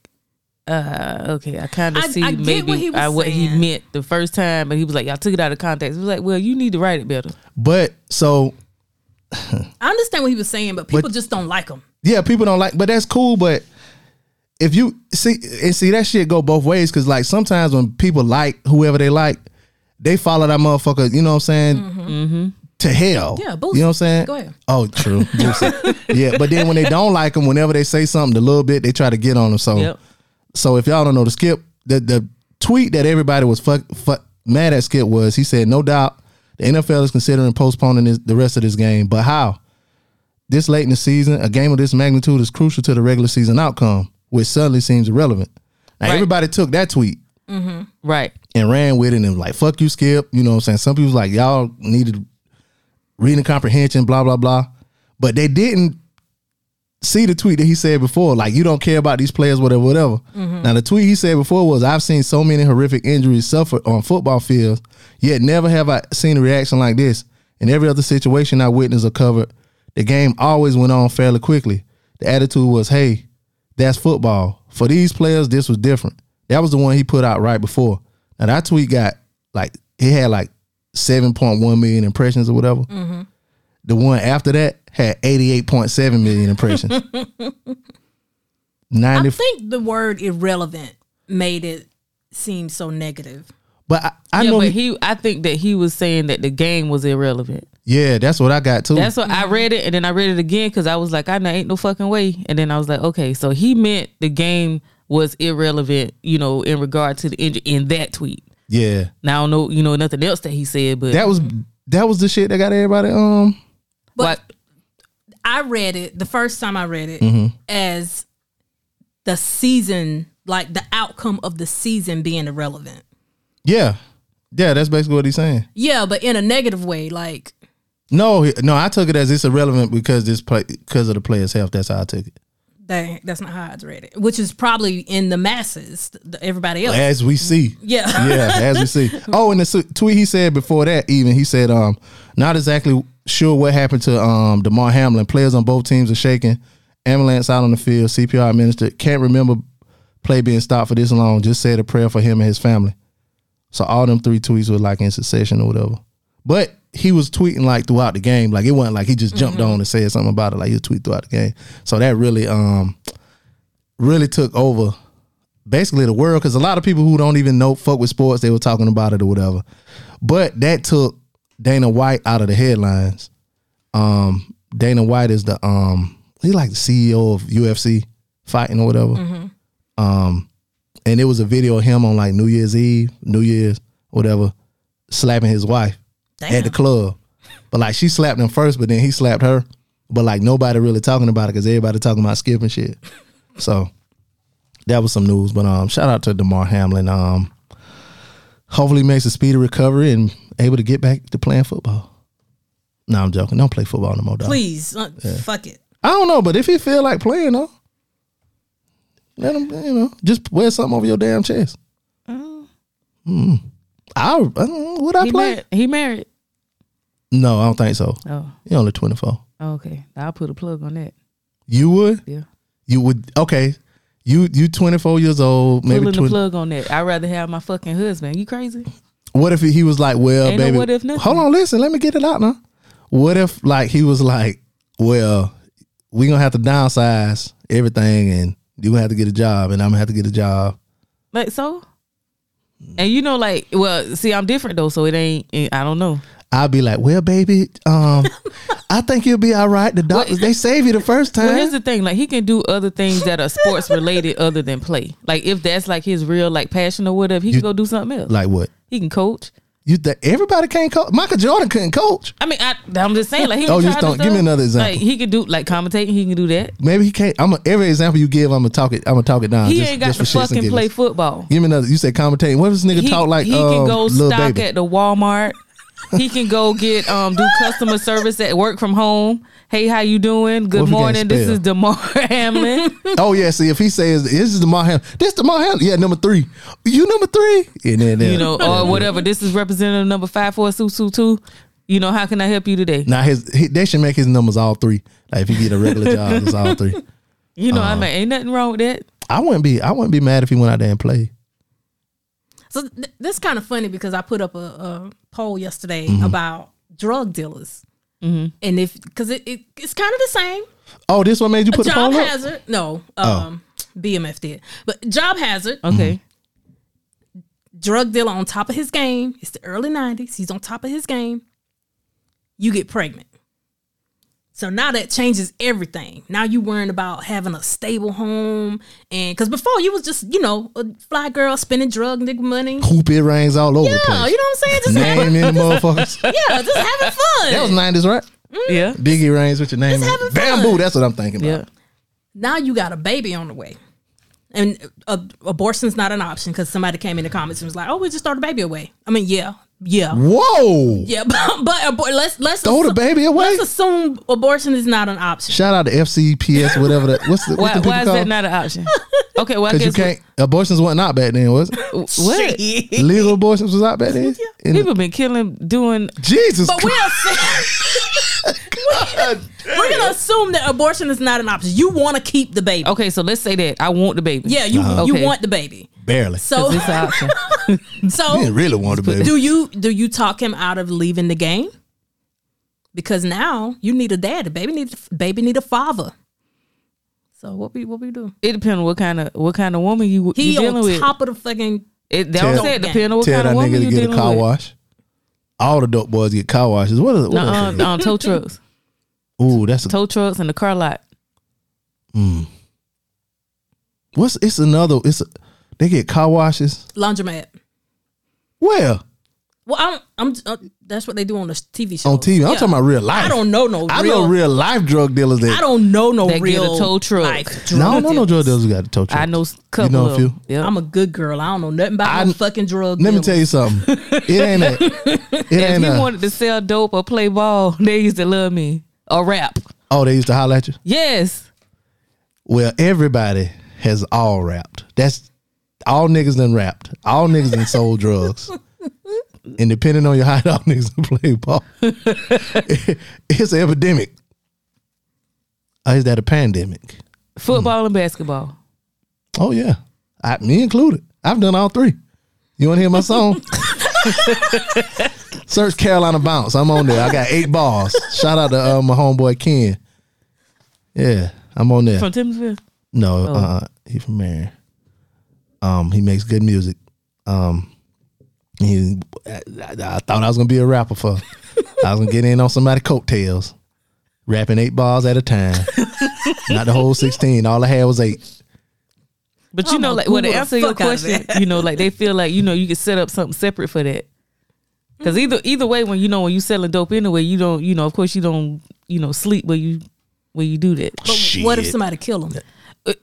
uh, okay, I kind of I- see I get maybe what he was I, what he saying. meant the first time, but he was like, y'all took it out of context. It was like, well, you need to write it better. But so I understand what he was saying, but people just don't like him. yeah, people don't like, but that's cool. But if you see and see that shit go both ways, because like sometimes when people like whoever they like, they follow that motherfucker. You know what I'm saying? To hell. Mm-hmm. Yeah, You know what I'm saying? Go ahead. Oh, true. Yeah, but then when they don't like them, whenever they say something a little bit, they try to get on them. So, Yep. so if y'all don't know the skip, the the tweet that everybody was fuck, fuck mad at Skip was he said, no doubt the NFL is considering postponing this, the rest of this game, but how? This late in the season, a game of this magnitude is crucial to the regular season outcome, which suddenly seems irrelevant. Now Right. everybody took that tweet mm-hmm. Right. and ran with it and like fuck you skip you know what i'm saying some people people's like y'all needed reading comprehension blah blah blah but they didn't see the tweet that he said before like you don't care about these players whatever whatever mm-hmm. now the tweet he said before was i've seen so many horrific injuries suffered on football fields yet never have i seen a reaction like this in every other situation i witnessed or covered the game always went on fairly quickly the attitude was hey that's football. For these players, this was different. That was the one he put out right before. Now that tweet got like he had like seven point one million impressions or whatever. Mm-hmm. The one after that had eighty eight point seven million impressions. I think the word irrelevant made it seem so negative. but I, I yeah, know. but he, he, I think that he was saying that the game was irrelevant. yeah, that's what I got too. That's what I read it, and then I read it again because I was like, I know ain't no fucking way. And then I was like, okay, so he meant the game was irrelevant, you know, in regard to the injury in that tweet. yeah, Now I don't know, you know, nothing else that he said, but that was that was the shit that got everybody. Um, But What? I read it the first time I read it Mm-hmm. as the season, like the outcome of the season being irrelevant. yeah, yeah, that's basically what he's saying. Yeah, but in a negative way, like No, no, I took it as it's irrelevant because this play because of the player's health. That's how I took it. That, that's not how I read it. Which is probably in the masses, the, everybody else. As we see. Yeah. yeah, as we see. Oh, and the tweet he said before that, even he said, um, not exactly sure what happened to um Damar Hamlin. Players on both teams are shaking. Ambulance out on the field. CPR administered. Can't remember play being stopped for this long. Just said a prayer for him and his family. So all them three tweets were like in succession or whatever. But he was tweeting like throughout the game. Like it wasn't like he just jumped on and said something about it. Like he was tweet throughout the game. So that really um really took over basically the world because a lot of people who don't even know fuck with sports, they were talking about it or whatever. But that took Dana White out of the headlines. Um, Dana White is the um, he's like the CEO of UFC fighting or whatever. Um, and it was a video of him on like New Year's Eve, New Year's, whatever, slapping his wife at the club. But like she slapped him first, but then he slapped her. But like nobody really talking about it because everybody talking about Skip and shit. So that was some news. But um, shout out to Damar Hamlin. Um, hopefully makes a speedy recovery and able to get back to playing football. No, I'm joking. Don't play football no more, dog. Please, uh, fuck it. I don't know, but if he feel like playing though, let him. You know, just wear something over your damn chest. Mm. I, I don't know, would I He play? married. He married. No, I don't think so. Oh, He only 24. okay. I'll put a plug on that. You would? Yeah. You would? Okay. You you 24 years old, maybe Pulling the 20. plug on that. I'd rather have my fucking husband. You crazy? What if he was like, well, Ain't no baby, what if nothing. hold on, listen, let me get it out now. What if like he was like, well, we gonna have to downsize everything, and you gonna have to get a job, and I'm gonna have to get a job. Like so? And you know, like, well, see, I'm different though, so it ain't. I don't know. I'll be like, well, baby, um, I think you'll be all right. The doctors they save you the first time. Well, here's the thing: like, he can do other things that are sports related other than play. Like, if that's like his real like passion or whatever, he You- can go do something else. like what? he can coach. You th- everybody can't coach. Michael Jordan couldn't coach. I mean, I, I'm just saying, like, he. Oh, just don't- give me another example. Like, he can do like commentating. He can do that. Maybe he can't. I'm a, every example you give, I'm gonna talk it. I'm gonna talk it down. he just- ain't got to for shits and fucking play football. Give me another. You say commentating. What if this nigga he, talk like he uh, can go Lil stock baby? at the Walmart. He can go get um do customer service at work from home. Hey, how you doing? Good if he can't morning. This is Damar Hamlin. oh yeah. See if he says this is the Maham. This the Maham. Yeah, number three. You number three. And then, then you know, or whatever. This is representative number five four two two two. You know, how can I help you today? Now his he, they should make his numbers all three. Like if he get a regular job, it's all three. You know, Uh-huh. I mean, ain't nothing wrong with that. I wouldn't be. I wouldn't be mad if he went out there and played. So th- this kind of funny because I put up a, a poll yesterday Mm-hmm. about drug dealers, and if because it, it it's kind of the same. Oh, this one made you put the job poll up. hazard, no, Oh. um, BMF did, but job hazard, Okay. drug dealer on top of his game. It's the early '90s. He's on top of his game. You get pregnant. So now that changes everything. Now you worrying about having a stable home, and because before you was just you know a fly girl spending drug nigga money. Hoop it rings all over the Yeah, place. you know what I'm saying? Just having, Name any motherfuckers. yeah, just having fun. That was nineties, right? Yeah. Biggie Reigns with your name. Just in it. having fun. Bamboo. That's what I'm thinking about. Yeah. now you got a baby on the way. And uh, abortion's not an option because somebody came in the comments and was like, "Oh, we just throw the baby away." I mean, yeah, yeah, Whoa! yeah, but, but abor- let's let's Throw the baby away? Let's assume abortion is not an option. Shout out to FCPS, whatever that. What's the, what's Why, the people why is called? that not an option? Okay, well, Because you can't. Abortions wasn't out back then, was it? what Legal abortions was out back then. In the- people been killing doing. Jesus But Christ! we're we're gonna assume that abortion is not an option. You want to keep the baby. Okay, so let's say that I want the baby. Yeah, you Uh-huh. you Okay. want the baby. Barely. So it's an option. You so didn't really want a baby. do you do you talk him out of leaving the game? Because now you need a dad. The baby needs baby need a father. So what we what we do? It depends on what kind of what kind of woman you He you dealing on with. top of the fucking. It that Tell- was it. Depending on what Tell kind that of woman nigga to you get a dealing car with. wash. All the dope boys get car washes. What? Is, what Nuh-uh, um, tow trucks, Ooh, that's a, tow trucks, and the car lot. what's. It's another. It's a, they get car washes. laundromat. Where Well, I'm. I'm. Uh, that's what they do on the TV show. on TV? I'm talking about real life. I don't know no. I real, know real life drug dealers that. I don't know no That get a real tow truck. life no, I drug don't know no drug dealers. dealers who got a tow truck. I know a couple know a few? them. Yeah. I'm a good girl. I don't know nothing about I- no fucking drug. Let me tell you something. It ain't a. It if ain't you a. wanted to sell dope or play ball, they used to love me. Or rap. oh, they used to holler at you. Yes. Well, everybody has all rapped. That's all niggas done rapped. All niggas done sold drugs. And depending on your hideout, niggas to play ball. it's an epidemic. Or is that a pandemic? Football and basketball. Oh yeah. I, me included. I've done all three. You want to hear my song? Search Carolina Bounce. I'm on there. I got eight balls. Shout out to uh, my homeboy Ken. Yeah, I'm on there. From Timothy. No, uh, he from Marion. Um, he makes good music. Um, he, I, I thought I was gonna be a rapper for. I was gonna get in on somebody coattails, rapping eight bars at a time. Not the whole sixteen. All I had was eight. But you I'm know, like, well, to answer your fuck out of question, you know, like they feel like you know you can set up something separate for that. Because either either way, when you know when you selling dope anyway, you don't you know of course you don't you know sleep where you where you do that. But what if somebody kill him? Uh,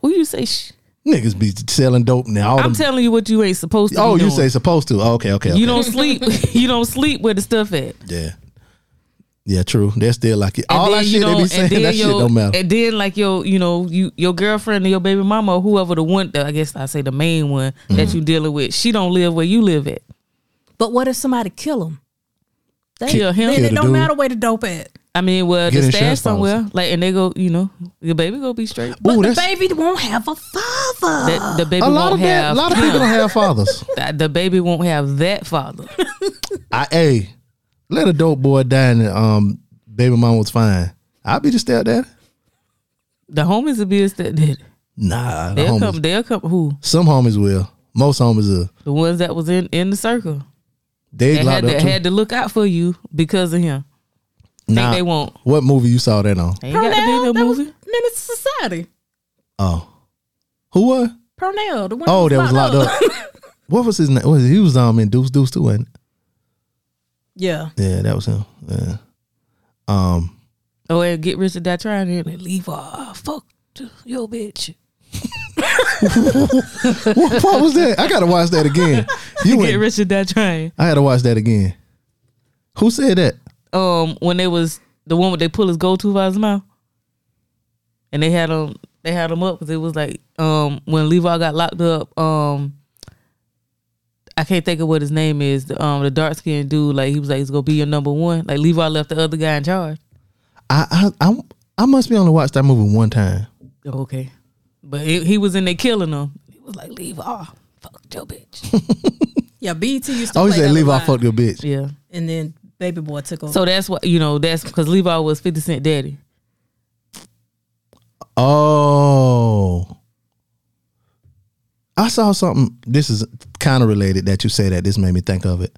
who you say? Sh- Niggas be selling dope now. All I'm them- telling you what you ain't supposed to. oh, be you doing. say supposed to? Oh, okay, okay, okay. you don't sleep. you don't sleep where the stuff at. Yeah, yeah, true. They're still like it. And All then, that you shit they know, be and saying then that shit your- don't matter. And then like your, you know, you your girlfriend or your baby mama or whoever the one, I guess I say the main one Mm-hmm. that you dealing with, she don't live where you live at. But what if somebody kill him? They, Kill him? Then Kill it the don't dude. matter where the dope at. I mean, well, Get the insurance stash somewhere, like, and they go, you know, your baby go be straight. But Ooh, the baby won't have a father. That the baby a lot won't of that, have a lot of people don't have fathers. That the baby won't have that father. I hey, let a dope boy die and um baby mom was fine. I'll be the stepdad. The homies will be a step daddy. Nah, the They'll homies. come. They'll come. Who? Some homies will. Most homies will. The ones that was in in the circle. They They had to, had to look out for you because of him. Nah, they won't. What movie you saw that on? Ain't got to be no that movie. Menace to Society. Oh, who was? Purnell, the one. Oh, that was locked up. what was his name? Was he was um in Deuce Deuce too? Wasn't it? yeah. Yeah, that was him. Yeah. Um. Oh, and get rich or die trying. And leave her. Fuck your bitch. What part was that? I gotta watch that again. You Get went, rich or die trying. I gotta watch that again. Who said that? Um, when they was the one where they pull his gold tooth out his mouth, and they had him. They had him up because it was like um when Levi got locked up. Um, I can't think of what his name is. The, um, the dark skinned dude. Like he was like, "He's gonna be your number one." Like Levi left the other guy in charge. I I I, I must be only watched that movie one time. Okay, but he, he was in there killing them. He was like, "Levi, fuck your bitch." Yeah, BT used to Oh, he play said that leave off fuck your bitch. yeah. And then Baby Boy took over. So that's what you know. That's because Levi was Fifty Cent daddy. Oh. I saw something. This is kind of related that you say that. This made me think of it.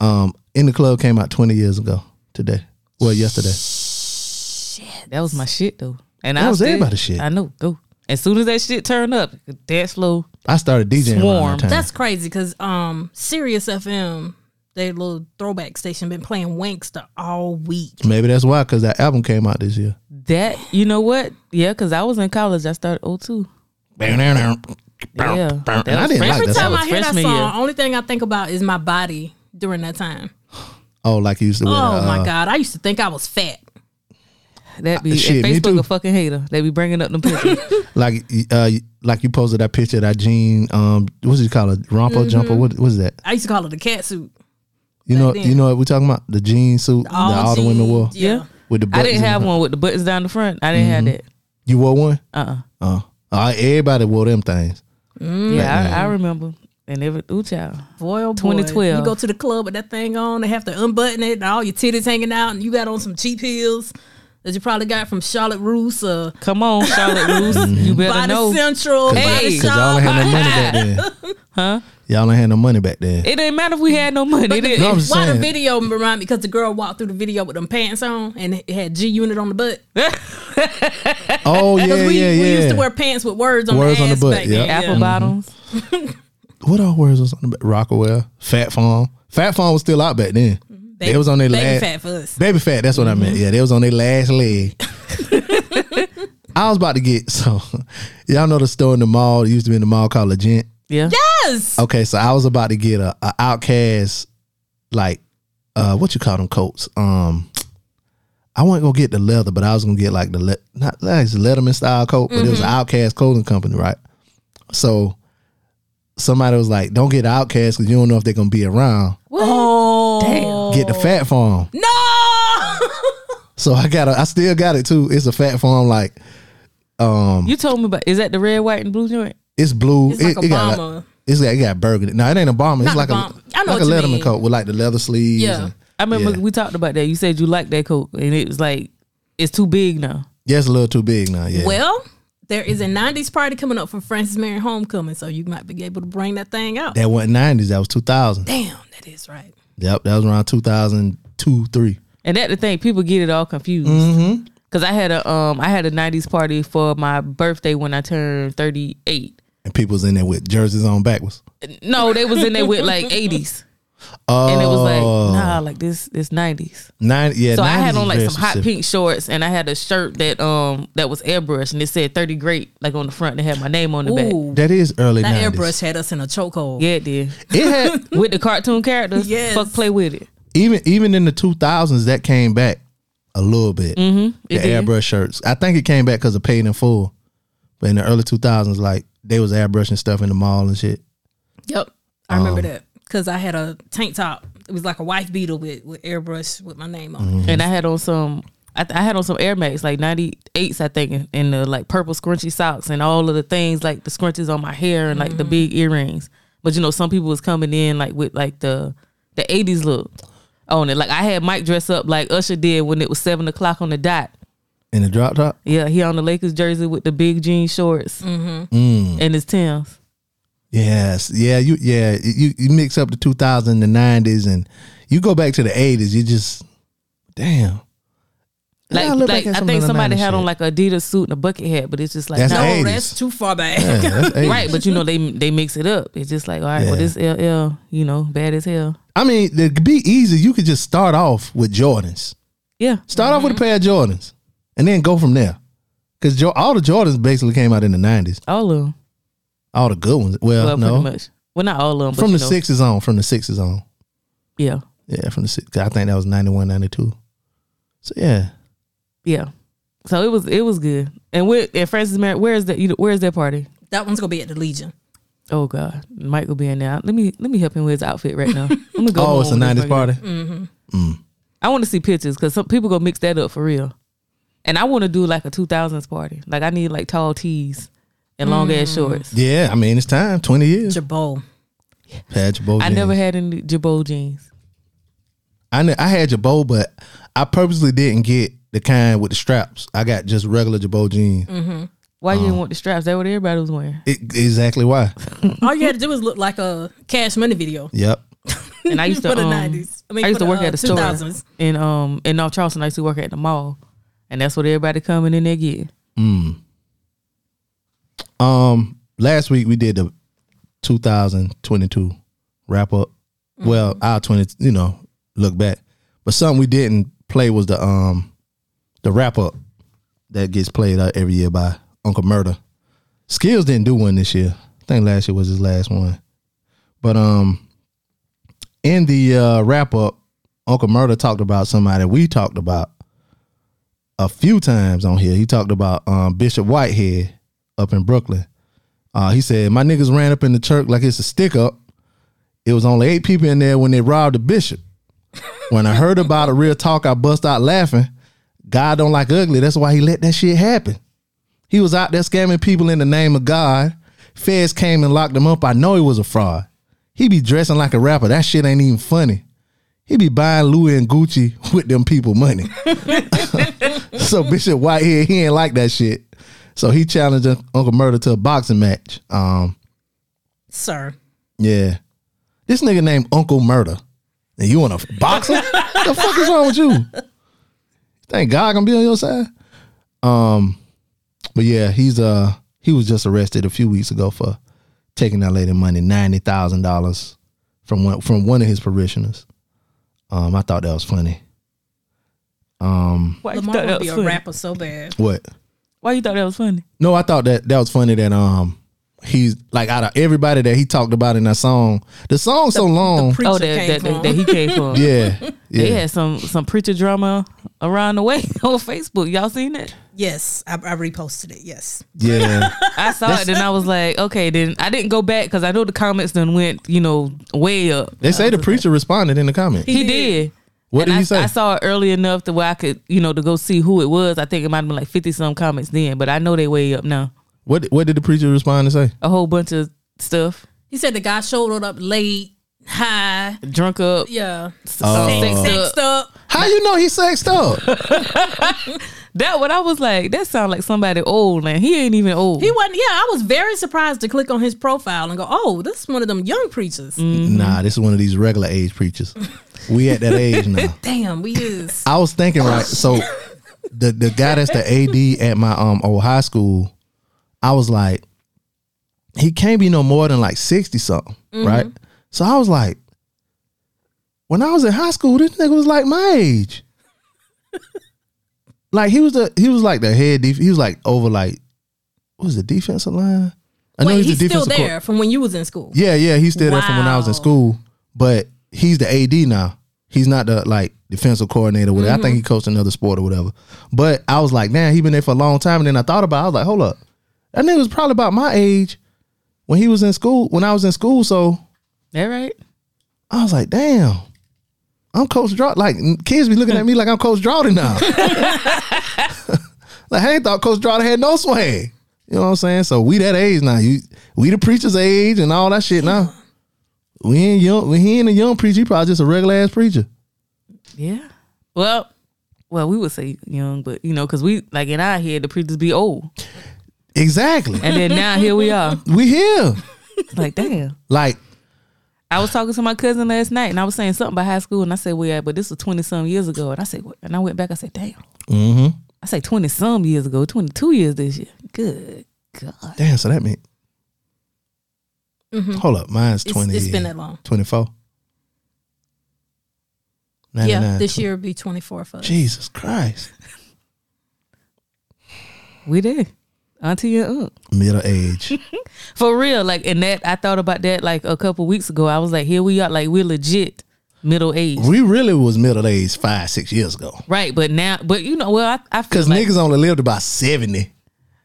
Um, in the club came out twenty years ago today. Well, yesterday. Shit, that was my shit though. And That I was still- everybody's shit. I know. Go. As soon as that shit turned up, dance slow. I started DJing Swarm. around that time. That's crazy because um, Sirius FM, their little throwback station, been playing Wanksta all week. Maybe that's why, because that album came out this year. That you know what? Yeah, because I was in college. I started 02. Yeah. and That I didn't like that Every That time was I hear that freshman song, year. only thing I think about is my body during that time. Oh, like you used to. Wear Oh the, my uh, god, I used to think I was fat. That be Shit, and Facebook a fucking hater. They be bringing up them pictures. Like, uh, like you posted that picture that jean. Um, what's it called? A romper Mm-hmm. jumper. What was that? I used to call it a cat suit. You know, then. you know what we're talking about? The jean suit All that all the women jeans, wore Yeah. with the. I didn't have one with the buttons down the front. I didn't have that. You wore one? Uh uh Uh, uh everybody wore them things. Yeah, I, I remember. And every ooh child. Boy, oh boy. 2012. You go to the club with that thing on, they have to unbutton it, and all your titties hanging out, and you got on some cheap heels that you probably got from Charlotte Russe or Come on, Charlotte Russe. You better Body know. Central, Hey. Because y'all ain't Shop. had no money back then. Huh? Y'all ain't had no money back then. It didn't matter if we had no money. It, didn't- No, I'm just Why the video remind me? Because the girl walked through the video with them pants on, and it had G Unit on the butt. Oh yeah, Because we, yeah, yeah. we used to wear pants with words on Words the on ass the butt, back yeah. then. Apple bottoms. what all words was on the back? Rocawear, Phat Farm. Phat Farm was still out back then. Baby, They was on their baby last fat for us. baby fat. That's what I meant. Yeah, they was on their last leg. I was about to get so y'all know the store in the mall. It used to be in the mall called Legend. Yeah. Yes. Okay, so I was about to get a, a OutKast like uh what you call them coats. Um I wasn't gonna get the leather, but I was gonna get like the le- not like it's Letterman style coat, but it was an OutKast clothing company, right? So somebody was like, "Don't get OutKast because you don't know if they're gonna be around. Oh, Get the Phat Farm." No. So I got, a, I still got it too. It's a Phat Farm, like, um, You told me about is that the red, white, and blue joint? It's blue. It's like it, a it got bomber. like, it's got it got burgundy. No, it ain't a bomber. It's Not like a a bomber. I know like a Letterman mean. coat with like the leather sleeves. Yeah. and- I remember Yeah. we talked about that. You said you like that coat, and it was like it's too big now. yeah, it's a little too big now. Yeah. Well, there is a '90s party coming up for Francis Marion Homecoming, so you might be able to bring that thing out. that wasn't nineties. That was two thousand. Damn, that is right. Yep, that was around two thousand two three. And that the thing, people get it all confused. Mm-hmm. Cause I had a um I had a '90s party for my birthday when I turned 38. And people's in there with jerseys on backwards. No, they was in there with like 80s, Oh, and it was like nah, like this this 90s. nine. Yeah, So I had on like very some hot pink shorts, and I had a shirt that um that was airbrushed, and it said 30 great like on the front. They had my name on the back. That is early that nineties. airbrush had us in a chokehold. Yeah, it did It had with the cartoon characters. Yes. fuck play with it. even even in the two thousands that came back a little bit. Mm-hmm, the did. airbrush shirts. I think it came back because of paid in full. But in the early two thousands, like they was airbrushing stuff in the mall and shit. Yep, I remember Um, that because I had a tank top. It was like a wife beater with with airbrush with my name on. Mm-hmm. it. and I had on some. I, I had on some Air Max like 98s, I think, and the like purple scrunchy socks and all of the things like the scrunchies on my hair and like the big earrings. But you know, some people was coming in like with like the the 80s look on it. Like I had Mike dress up like Usher did when it was seven o'clock on the dot. In the drop top. Yeah, he on the Lakers jersey with the big jean shorts Mm. and his Tims. Yes, yeah, you yeah you you mix up the two thousand the nineties and you go back to the eighties. You just damn. Like, Yeah, I look like I think somebody 90s had on like a Adidas suit and a bucket hat, but it's just like That's. No, 80s. that's too far back. Yeah, right. But you know they they mix it up. It's just like all right, well Yeah. this LL, you know, bad as hell. I mean, it could be easy. You could just start off with Jordans. Yeah, Start off with Mm-hmm. a pair of Jordans, and then go from there. Because jo- all the Jordans basically came out in the nineties. all of them. All the good ones. Well, Well, no, pretty much. Well, not all of them. From you the know, sixes on. From the sixes on. Yeah, Yeah, from the six. I think that was 91, 92. So yeah, yeah. So it was it was good. And with and Francis Mar- where is that? You, where is that party? That one's gonna be at the Legion. Oh God, Mike will be in there. Let me let me help him with his outfit right now. Let me go. oh, it's a with this nineties fucking- party. Mm-hmm. Mm. I want to see pictures because some people go mix that up for real. And I want to do like a 2000s party. Like I need like tall tees and long ass Mm. shorts. Yeah, I mean it's time. Twenty years. Girbaud. Had your bow. I jeans. never had any Girbaud jeans. I ne- I had Girbaud, but I purposely didn't get the kind with the straps. I got just regular Girbaud jeans. Why you didn't want the straps? That what everybody was wearing. It, exactly why. All you had to do was look like a Cash Money video Yep. And I used to for the um, nineties. I mean, I used for to work the, uh, at a store 2000s. in um in North Charleston. I used to work at the mall, and that's what everybody coming in there getting. Um, last week we did the 2022 wrap up. Well, our 20, you know, look back. But something we didn't play was the um the wrap up that gets played out every year by Uncle Murder. Skillz didn't do one this year. I think last year was his last one. But um in the uh wrap up, Uncle Murder talked about somebody we talked about a few times on here. He talked about um Bishop Whitehead up in Brooklyn. Uh, he said, My niggas ran up in the church like it's a stick up. It was only eight people in there when they robbed the bishop. When I heard about it, real talk, I bust out laughing. God don't like ugly. That's why he let that shit happen. He was out there scamming people in the name of God. Feds came and locked him up. I know he was a fraud. He be dressing like a rapper. That shit ain't even funny. He be buying Louis and Gucci with them people money. so Bishop Whitehead, he ain't like that shit. So he challenged Uncle Murder to a boxing match. Um, Sir. yeah. This nigga named Uncle Murder. And you want to box him? the fuck is wrong with you? Thank God I'm gonna be on your side? Um, but yeah, he's uh he was just arrested a few weeks ago for taking that lady money, ninety thousand dollars from one from one of his parishioners. Um, I thought that was funny. Um, Lamar would be a funny? rapper so bad. what? Why you thought that was funny? No, I thought that that was funny that um he's like out of everybody that he talked about in that song. The song's so long. Preacher Oh, that came that, that, from. that he came from. yeah, They yeah. had some some preacher drama around the way on Facebook. Y'all seen that? Yes, I, I reposted it. Yes. Yeah, I saw it and I was like, okay, then I didn't go back because I know the comments then went, you know, way up. they say the preacher responded in the comment. He did. What and did I, he say? I saw it early enough to where I could, you know, to go see who it was. I think it might have been like fifty some comments then, but I know they way up now. What What did the preacher respond to say? A whole bunch of stuff. He said the guy showed up late, high, Drunk up. yeah, uh, sexed sexed up. up. How you know he sexed up? That what I was like, that sound like somebody old, and he ain't even old. He wasn't. Yeah, I was very surprised to click on his profile and go, "Oh, this is one of them young preachers." Nah, this is one of these regular age preachers. We at that age now. Damn, we is. I was thinking right. So the the guy that's the AD at my um old high school, I was like, he can't be no more than like sixty something, right? So I was like, when I was in high school, this nigga was like my age. Like he was the he was like the head def- he was like over like what was the defensive line? I Wait, he's he's the still there from when you was in school. yeah, yeah, he's still there from when I was in school, but he's the AD now. He's not the like defensive coordinator. Or whatever. I Mm-hmm. think he coached another sport or whatever. But I was like, man, he been there for a long time. And then I thought about, it. I was like, hold up, that nigga was probably about my age when he was in school. When I was in school, so that right? I was like, damn, I'm Coach Drought. Like kids be looking at me like I'm Coach Droughty now. like I ain't thought Coach Droughty had no swag. You know what I'm saying? So we that age now. You we the preacher's age and all that shit now. We ain't young. We he ain't a young preacher. He probably just a regular ass preacher. Yeah. Well, well, we would say young, but you know, because we like in our head, the preachers be old, Exactly. and then now here we are. we here. It's like, damn. Like I was talking to my cousin last night, and I was saying something about high school, and I said, "Well, yeah, but this was twenty some years ago." And I said, what? and I went back. I said, "Damn." mm-hmm. I say twenty some years ago, twenty two years this year. Good God. damn. So that meant. Hold up, mine's It's- twenty. it's been that long. Twenty four. Yeah, this year would be 24 for us. Jesus Christ. We there, auntie and uncle. Middle age. For real, like and that I thought about that like a couple weeks ago. I was like, here we are, like we're legit middle age, we really was middle aged five, six years ago. right? But now, but you know, well, I, I feel Because like, niggas only lived about 70.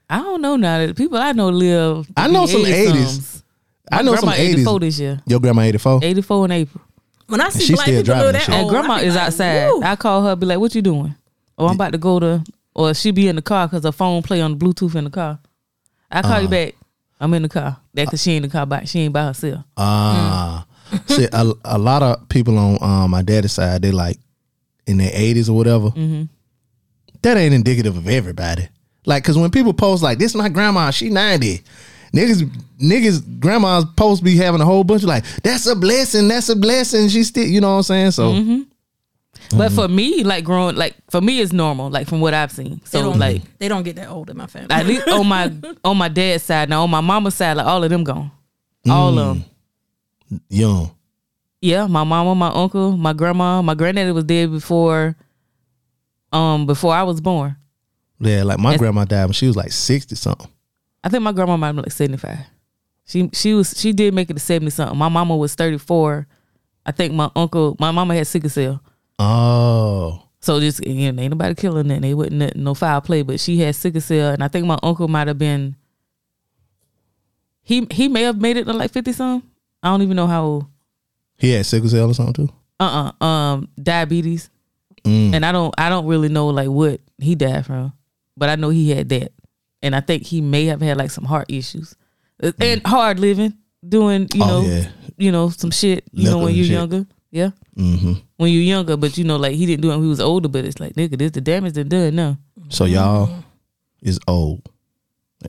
I don't know now that people I know live. I know some 80 80s. somes. I My know some grandma 84 this year, Your grandma 84? 84 in April. When I see she black people driving do that, shit. And oh, grandma I is like, outside. woo. I call her, be like, "What you doing?" Oh, I'm about to go to, or she be in the car because her phone play on the Bluetooth in the car. I call you Uh-huh. back. I'm in the car. That because she ain't in the car by she ain't by herself. Ah. See, a, a lot of people on um, my daddy's side, they like in their 80s or whatever. Mm-hmm. That ain't indicative of everybody. Like, because when people post, like, this my grandma, she 90. Niggas, niggas, grandma's post be having a whole bunch of like, that's a blessing, that's a blessing. She still, you know what I'm saying? So, Mm-hmm. But Mm-hmm. for me, like growing, like for me, it's normal. Like from what I've seen. They So don't like they don't get that old in my family. at least on my on my dad's side, now on my mama's side, like all of them gone. All of Mm. them. young. Yeah, my mama, my uncle, my grandma, my granddaddy was dead before, um, before I was born. Yeah, like my It's- grandma died when she was like 60 something. I think my grandma might have been like seventy five. She she was she did make it to seventy something. My mama was thirty four. I think my uncle, my mama had sickle cell. Oh. So just you know, ain't nobody killing that. They wouldn't no foul play, but she had sickle cell, and I think my uncle might have been. He he may have made it to like fifty some. I don't even know how old. He had sickle cell or something too? Uh uh um diabetes, Mm. and I don't I don't really know like what he died from, but I know he had that, and I think he may have had like some heart issues, Uh, and hard living, doing you Mm. Oh, know yeah. you know some shit. You know when you're shit. younger, yeah. hmm When you're younger, but you know like he didn't do it when he was older. But it's like nigga, this the damage done done now. So y'all is old.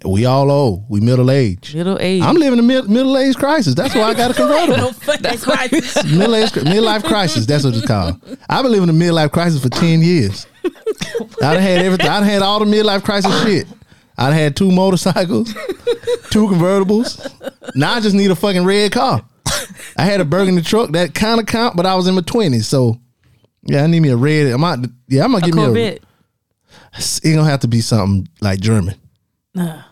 We all old. We middle age. Middle age. I'm living a mid- middle age crisis. That's why I got a convertible. That's right. middle age midlife crisis. That's what it's called. I've been living a midlife crisis for ten years. I done had everything. I done had all the midlife crisis shit. I done had two motorcycles, two convertibles. Now I just need a fucking red car. I had a burgundy truck that kind of count, but I was in my twenties. So yeah, I need me a red. I'm out, yeah, I'm gonna give me a. It's gonna have to be something like German. Nah.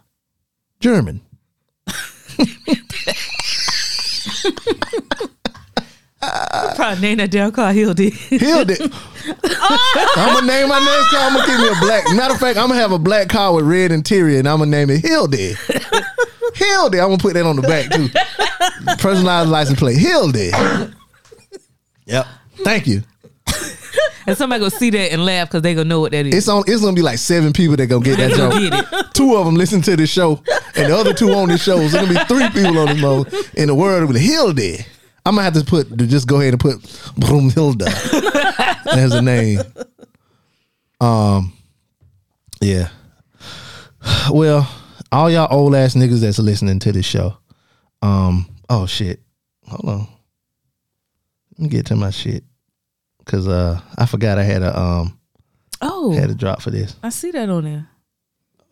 German. Probably name that damn car Hildy. It. I'm gonna name my next car. I'm gonna give me a black. Matter of fact, I'm gonna have a black car with red interior, and I'm gonna name it Hildy. Hildy. I'm gonna put that on the back too. Personalized license plate. Hildy. Yep. Thank you. and somebody gonna see that and laugh because they gonna know what that is. It's on. It's gonna be like seven people that gonna get that joke. get. Two of them listen to the show, and the other two on the show. So it's gonna be three people on the mode in the world with Hilda. I'm gonna have to put to just go ahead and put Broomhilda as a name. Um, yeah. Well, all y'all old ass niggas that's listening to this show. Um. Oh shit. Hold on. Let me get to my shit. Cause uh, I forgot I had a um Oh, had a drop for this. I see that on there.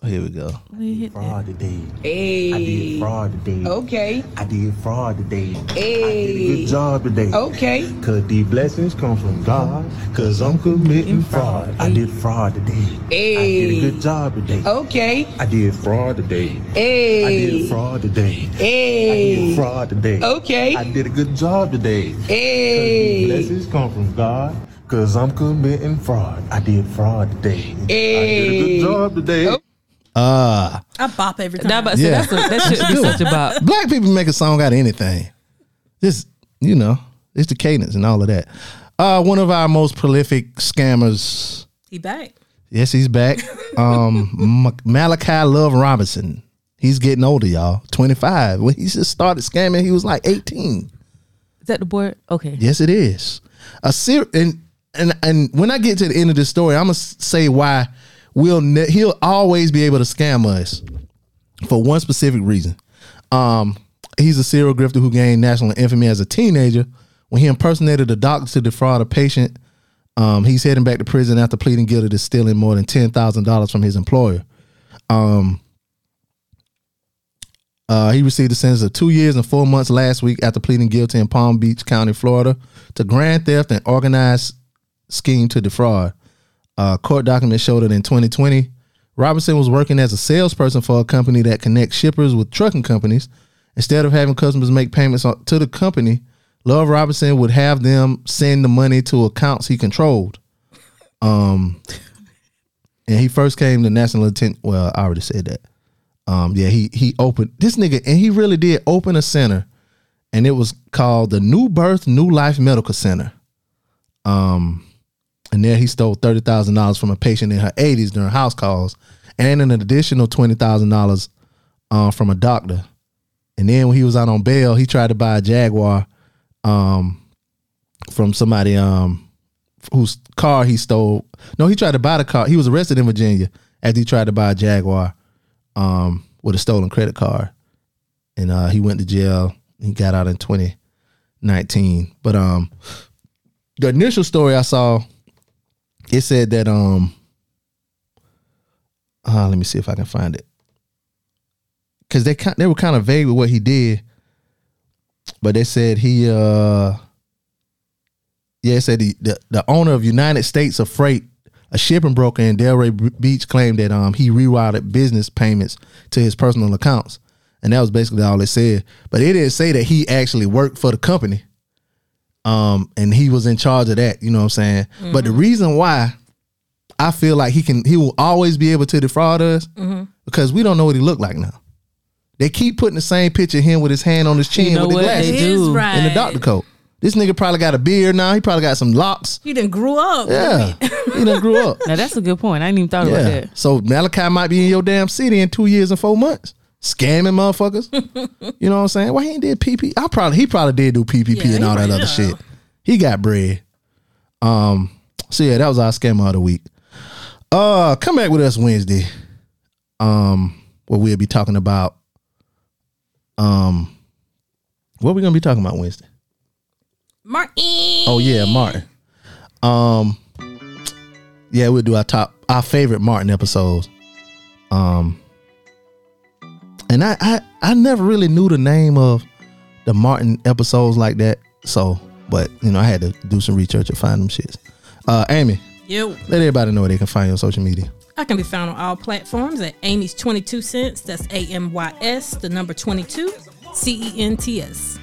Oh, here we go. Let me hit fraud today. Hey. I did fraud today. Okay. I did fraud today. Hey. I did a good job today. Okay. Cause the blessings come from God. Cause I'm committing fraud. I did fraud today. Hey. I did a good job today. Okay. I did fraud today. Hey. I did fraud today. Hey. I did fraud today. Okay. I did a good job today. Cause the Hey. blessings come from God. Cause I'm committing fraud. I did fraud today. Hey. I did a good job today. Oh. Ah, I bop every time. That, about Yeah. that's a, that should be such a bop. black people make a song out of anything. Just you know, it's the cadence and all of that. Uh, one of our most prolific scammers. he back. Yes, he's back. Um, Malachi Love Robinson. He's getting older, y'all. Twenty five. When he just started scamming, he was like eighteen. Is that the board? Okay. Yes, it is. A ser- and and and when I get to the end of the story, I'm gonna say why we'll ne- he'll always be able to scam us for one specific reason. Um, he's a serial grifter who gained national infamy as a teenager when he impersonated a doctor to defraud a patient. Um, he's heading back to prison after pleading guilty to stealing more than ten thousand dollars from his employer. Um, uh, he received a sentence of two years and four months last week after pleading guilty in Palm Beach County, Florida, to grand theft and organized scheme to defraud. Uh, court documents showed that in 2020, Robinson was working as a salesperson for a company that connects shippers with trucking companies. Instead of having customers make payments to the company, Love Robinson would have them send the money to accounts he controlled. Um, and he first came to national attention. Well, I already said that. Um, yeah, he he opened this nigga, and he really did open a center, and it was called the New Birth New Life Medical Center. Um, and there he stole thirty thousand dollars from a patient in her eighties during house calls, and an additional twenty thousand dollars uh, from a doctor. And then when he was out on bail, he tried to buy a Jaguar um, from somebody um, whose car he stole. No, he tried to buy the car. He was arrested in Virginia after he tried to buy a Jaguar um, with a stolen credit card, and uh, he went to jail. He got out in 2019. But um, the initial story I saw, it said that um, uh, let me see if I can find it, because they kind they were kind of vague with what he did, but they said he uh, yeah, it said the the, the owner of United States of Freight a shipping broker in Delray Beach claimed that um, he rerouted business payments to his personal accounts, and that was basically all it said. But it didn't say that he actually worked for the company, um, and he was in charge of that. You know what I'm saying? But the reason why I feel like he can, he will always be able to defraud us because we don't know what he looked like now. They keep putting the same picture of him with his hand on his chin You know with the glasses They do. right. and the doctor coat. This nigga probably got a beard now. He probably got some locks. He didn't grew up. Yeah, he didn't grew up. Now that's a good point. I didn't even thought about that. So Malachi might be in your damn city in two years and four months. Scamming motherfuckers. you know what I'm saying? Why he ain't did PP? I probably he probably did do PPP Yeah, and all that other shit. He got bread. Um. So yeah, that was our scammer of the week. Uh, come back with us Wednesday. Um, where we'll be talking about. Um, what are we gonna be talking about Wednesday? Martin. Oh yeah, Martin. Um Yeah, we'll do our top our favorite Martin episodes. Um and I I, I never really knew the name of the Martin episodes like that. So but you know, I had to do some research and find them shits. Uh Amy, Yo. let everybody know where they can find you on social media. I can be found on all platforms at Amy's 22 cents. That's A M Y S, the number 22, C E N T S.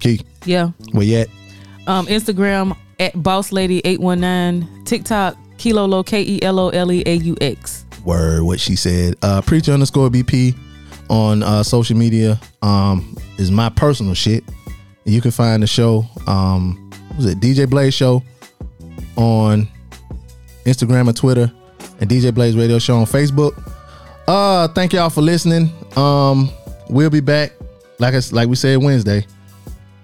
Key, Yeah. where you at? Um, Instagram at Boss Lady eight one nine. TikTok Kilolo K E L O L E A U X. Word, what she said. Uh preacher underscore BP on uh social media um is my personal shit. You can find the show, um was it DJ Blaze show on Instagram and Twitter, and DJ Blaze Radio Show on Facebook. Uh, thank y'all for listening. Um, we'll be back like I, like we said Wednesday.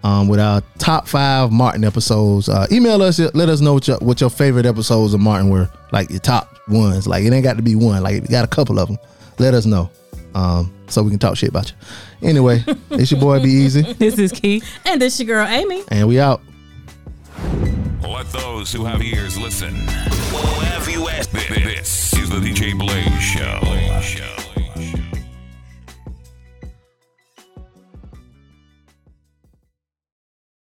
Um, with our top five Martin episodes. Uh, email us. Let us know what your what your favorite episodes of Martin were. Like your top ones. Like it ain't got to be one. Like if you got a couple of them. Let us know. Um, so we can talk shit about you. Anyway, it's your boy Be Easy, This is Keith. And this your girl Amy. and we out. Let those who have ears listen. Well, have you asked? This is the DJ Blaze Show.